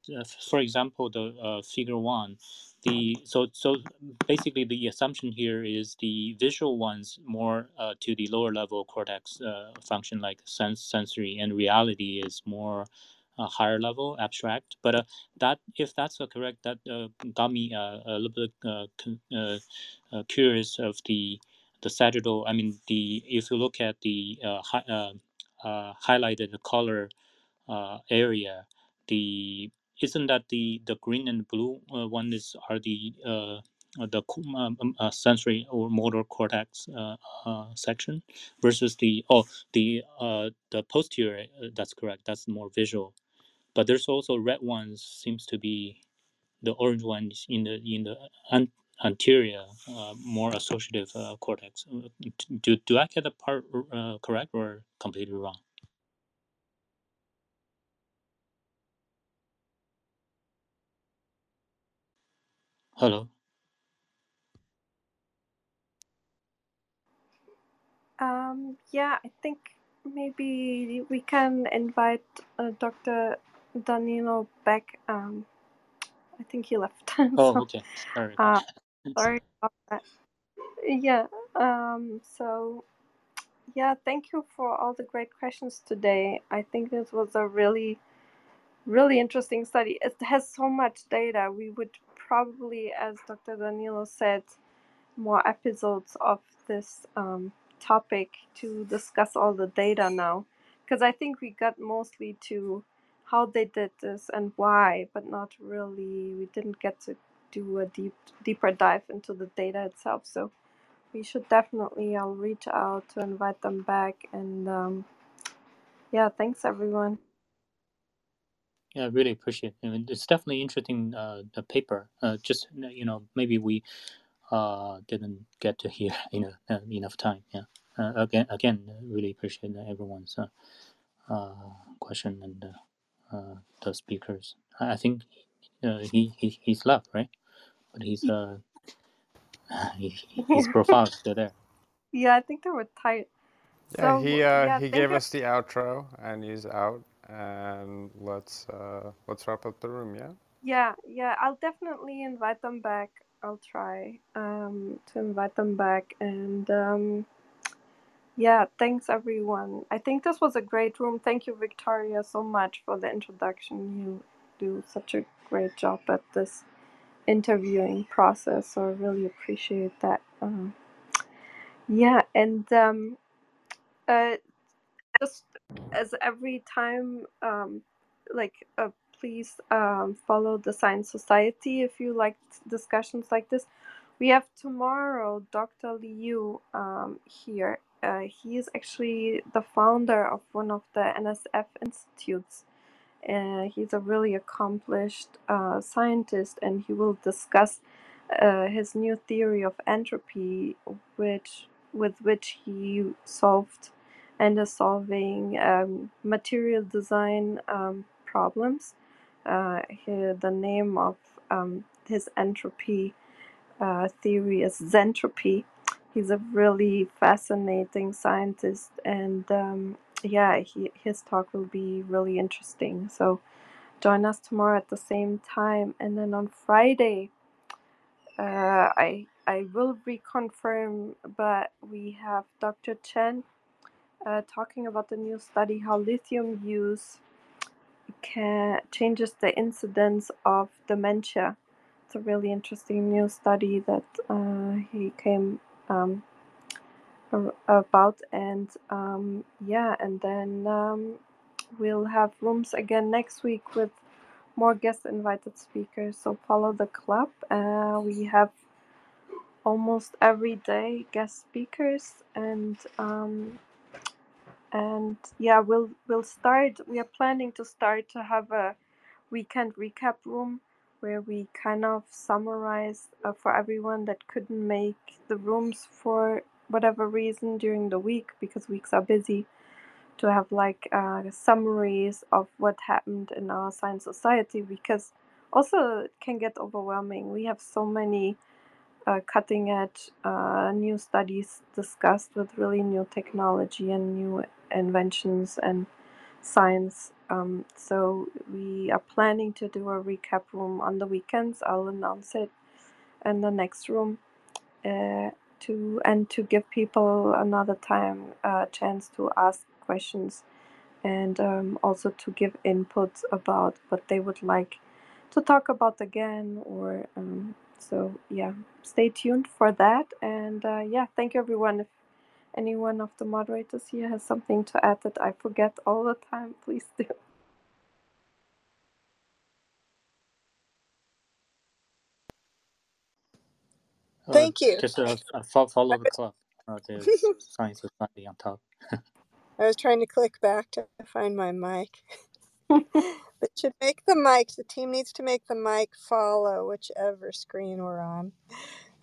for example, the figure one the so so basically the assumption here is the visual ones more uh, to the lower level cortex uh, function like sense sensory and reality is more uh, higher level abstract but uh, that if that's correct that uh, got me uh, a little bit con- curious of the the sagittal i mean the if you look at the hi- highlighted color area the isn't that the the green and blue uh, one is are the uh, the um, um, uh, sensory or motor cortex uh, uh, section versus the oh the uh, the posterior that's correct that's more visual. But there's also red ones seems to be the orange ones in the in the an- anterior more associative cortex do, do i get the part correct or completely wrong hello Um, yeah, I think maybe we can invite uh, Dr. Danilo back. Um, I think he left. <laughs> oh so, okay sorry uh, sorry about that. Yeah. Um, so, yeah, thank you for all the great questions today. I think this was a really, really interesting study. It has so much data. We would probably, as Dr. Danilo said, more episodes of this um, topic to discuss all the data now because I think we got mostly to how they did this and why, but not really. We didn't get to do a deep deeper dive into the data itself. So we should definitely. I'll reach out to invite them back and um, yeah, thanks everyone. Yeah, I really appreciate it. I mean, it's definitely interesting uh, the paper. Uh, just you know, maybe we uh, didn't get to hear <laughs> you know, uh, enough time. Yeah. Uh, again, again, really appreciate everyone's uh, uh, question and uh, uh, the speakers. I I think uh, he, he he's left, right? But he's uh <sighs> he, his profile still there. <laughs> yeah, I think they were tight. Yeah, So he uh, yeah, he gave you. us the outro, and he's out. And let's uh, let's wrap up the room. Yeah. Yeah, yeah, I'll definitely invite them back. I'll try um, to invite them back. And um, yeah, thanks everyone. I think this was a great room. Thank you, Victoria, so much for the introduction. You do such a great job at this interviewing process, so I really appreciate that. Um, yeah, and um, uh, just as every time um like uh, please um follow the science society if you like discussions like this we have tomorrow dr liu um here uh, he is actually the founder of one of the nsf institutes uh, he's a really accomplished uh, scientist and he will discuss uh, his new theory of entropy which with which he solved and is solving um, material design um, problems. Uh, he, the name of um, his entropy uh, theory is Zentropy. He's a really fascinating scientist, and um, yeah, he, his talk will be really interesting. So join us tomorrow at the same time, and then on Friday, uh, I I will reconfirm, but we have Dr. Chen uh, talking about the new study how lithium use can changes the incidence of dementia. It's a really interesting new study that uh, he came um, about, and um, yeah, and then um, we'll have rooms again next week with more guest invited speakers. So follow the club. Uh, we have almost every day guest speakers and um, and yeah we'll we'll start we are planning to start to have a weekend recap room where we kind of summarize uh, for everyone that couldn't make the rooms for whatever reason during the week because weeks are busy to have like uh, summaries of what happened in our science society because also it can get overwhelming we have so many uh, cutting edge uh, new studies discussed with really new technology and new inventions and science. Um, so we are planning to do a recap room on the weekends. I'll announce it in the next room uh, to and to give people another time a chance to ask questions and um, also to give input about what they would like to talk about again or um, so yeah. Stay tuned for that and uh, yeah thank you everyone. If anyone of the moderators here has something to add that i forget all the time <laughs> please do Thank you. just f- fo- follow the club. Uh, <laughs> there's Science Society on top. I was trying to click back to find my mic. <laughs> But should make the mic. The team needs to make the mic follow whichever screen we're on.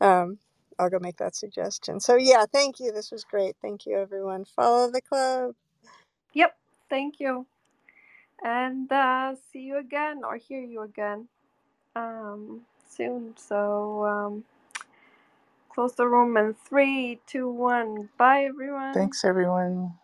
Um, I'll go make that suggestion. So yeah, thank you. This was great. Thank you, everyone. Follow the club. yep thank you and uh, see you again or hear you again um, soon so um, close the room in three two one bye everyone Thanks, everyone.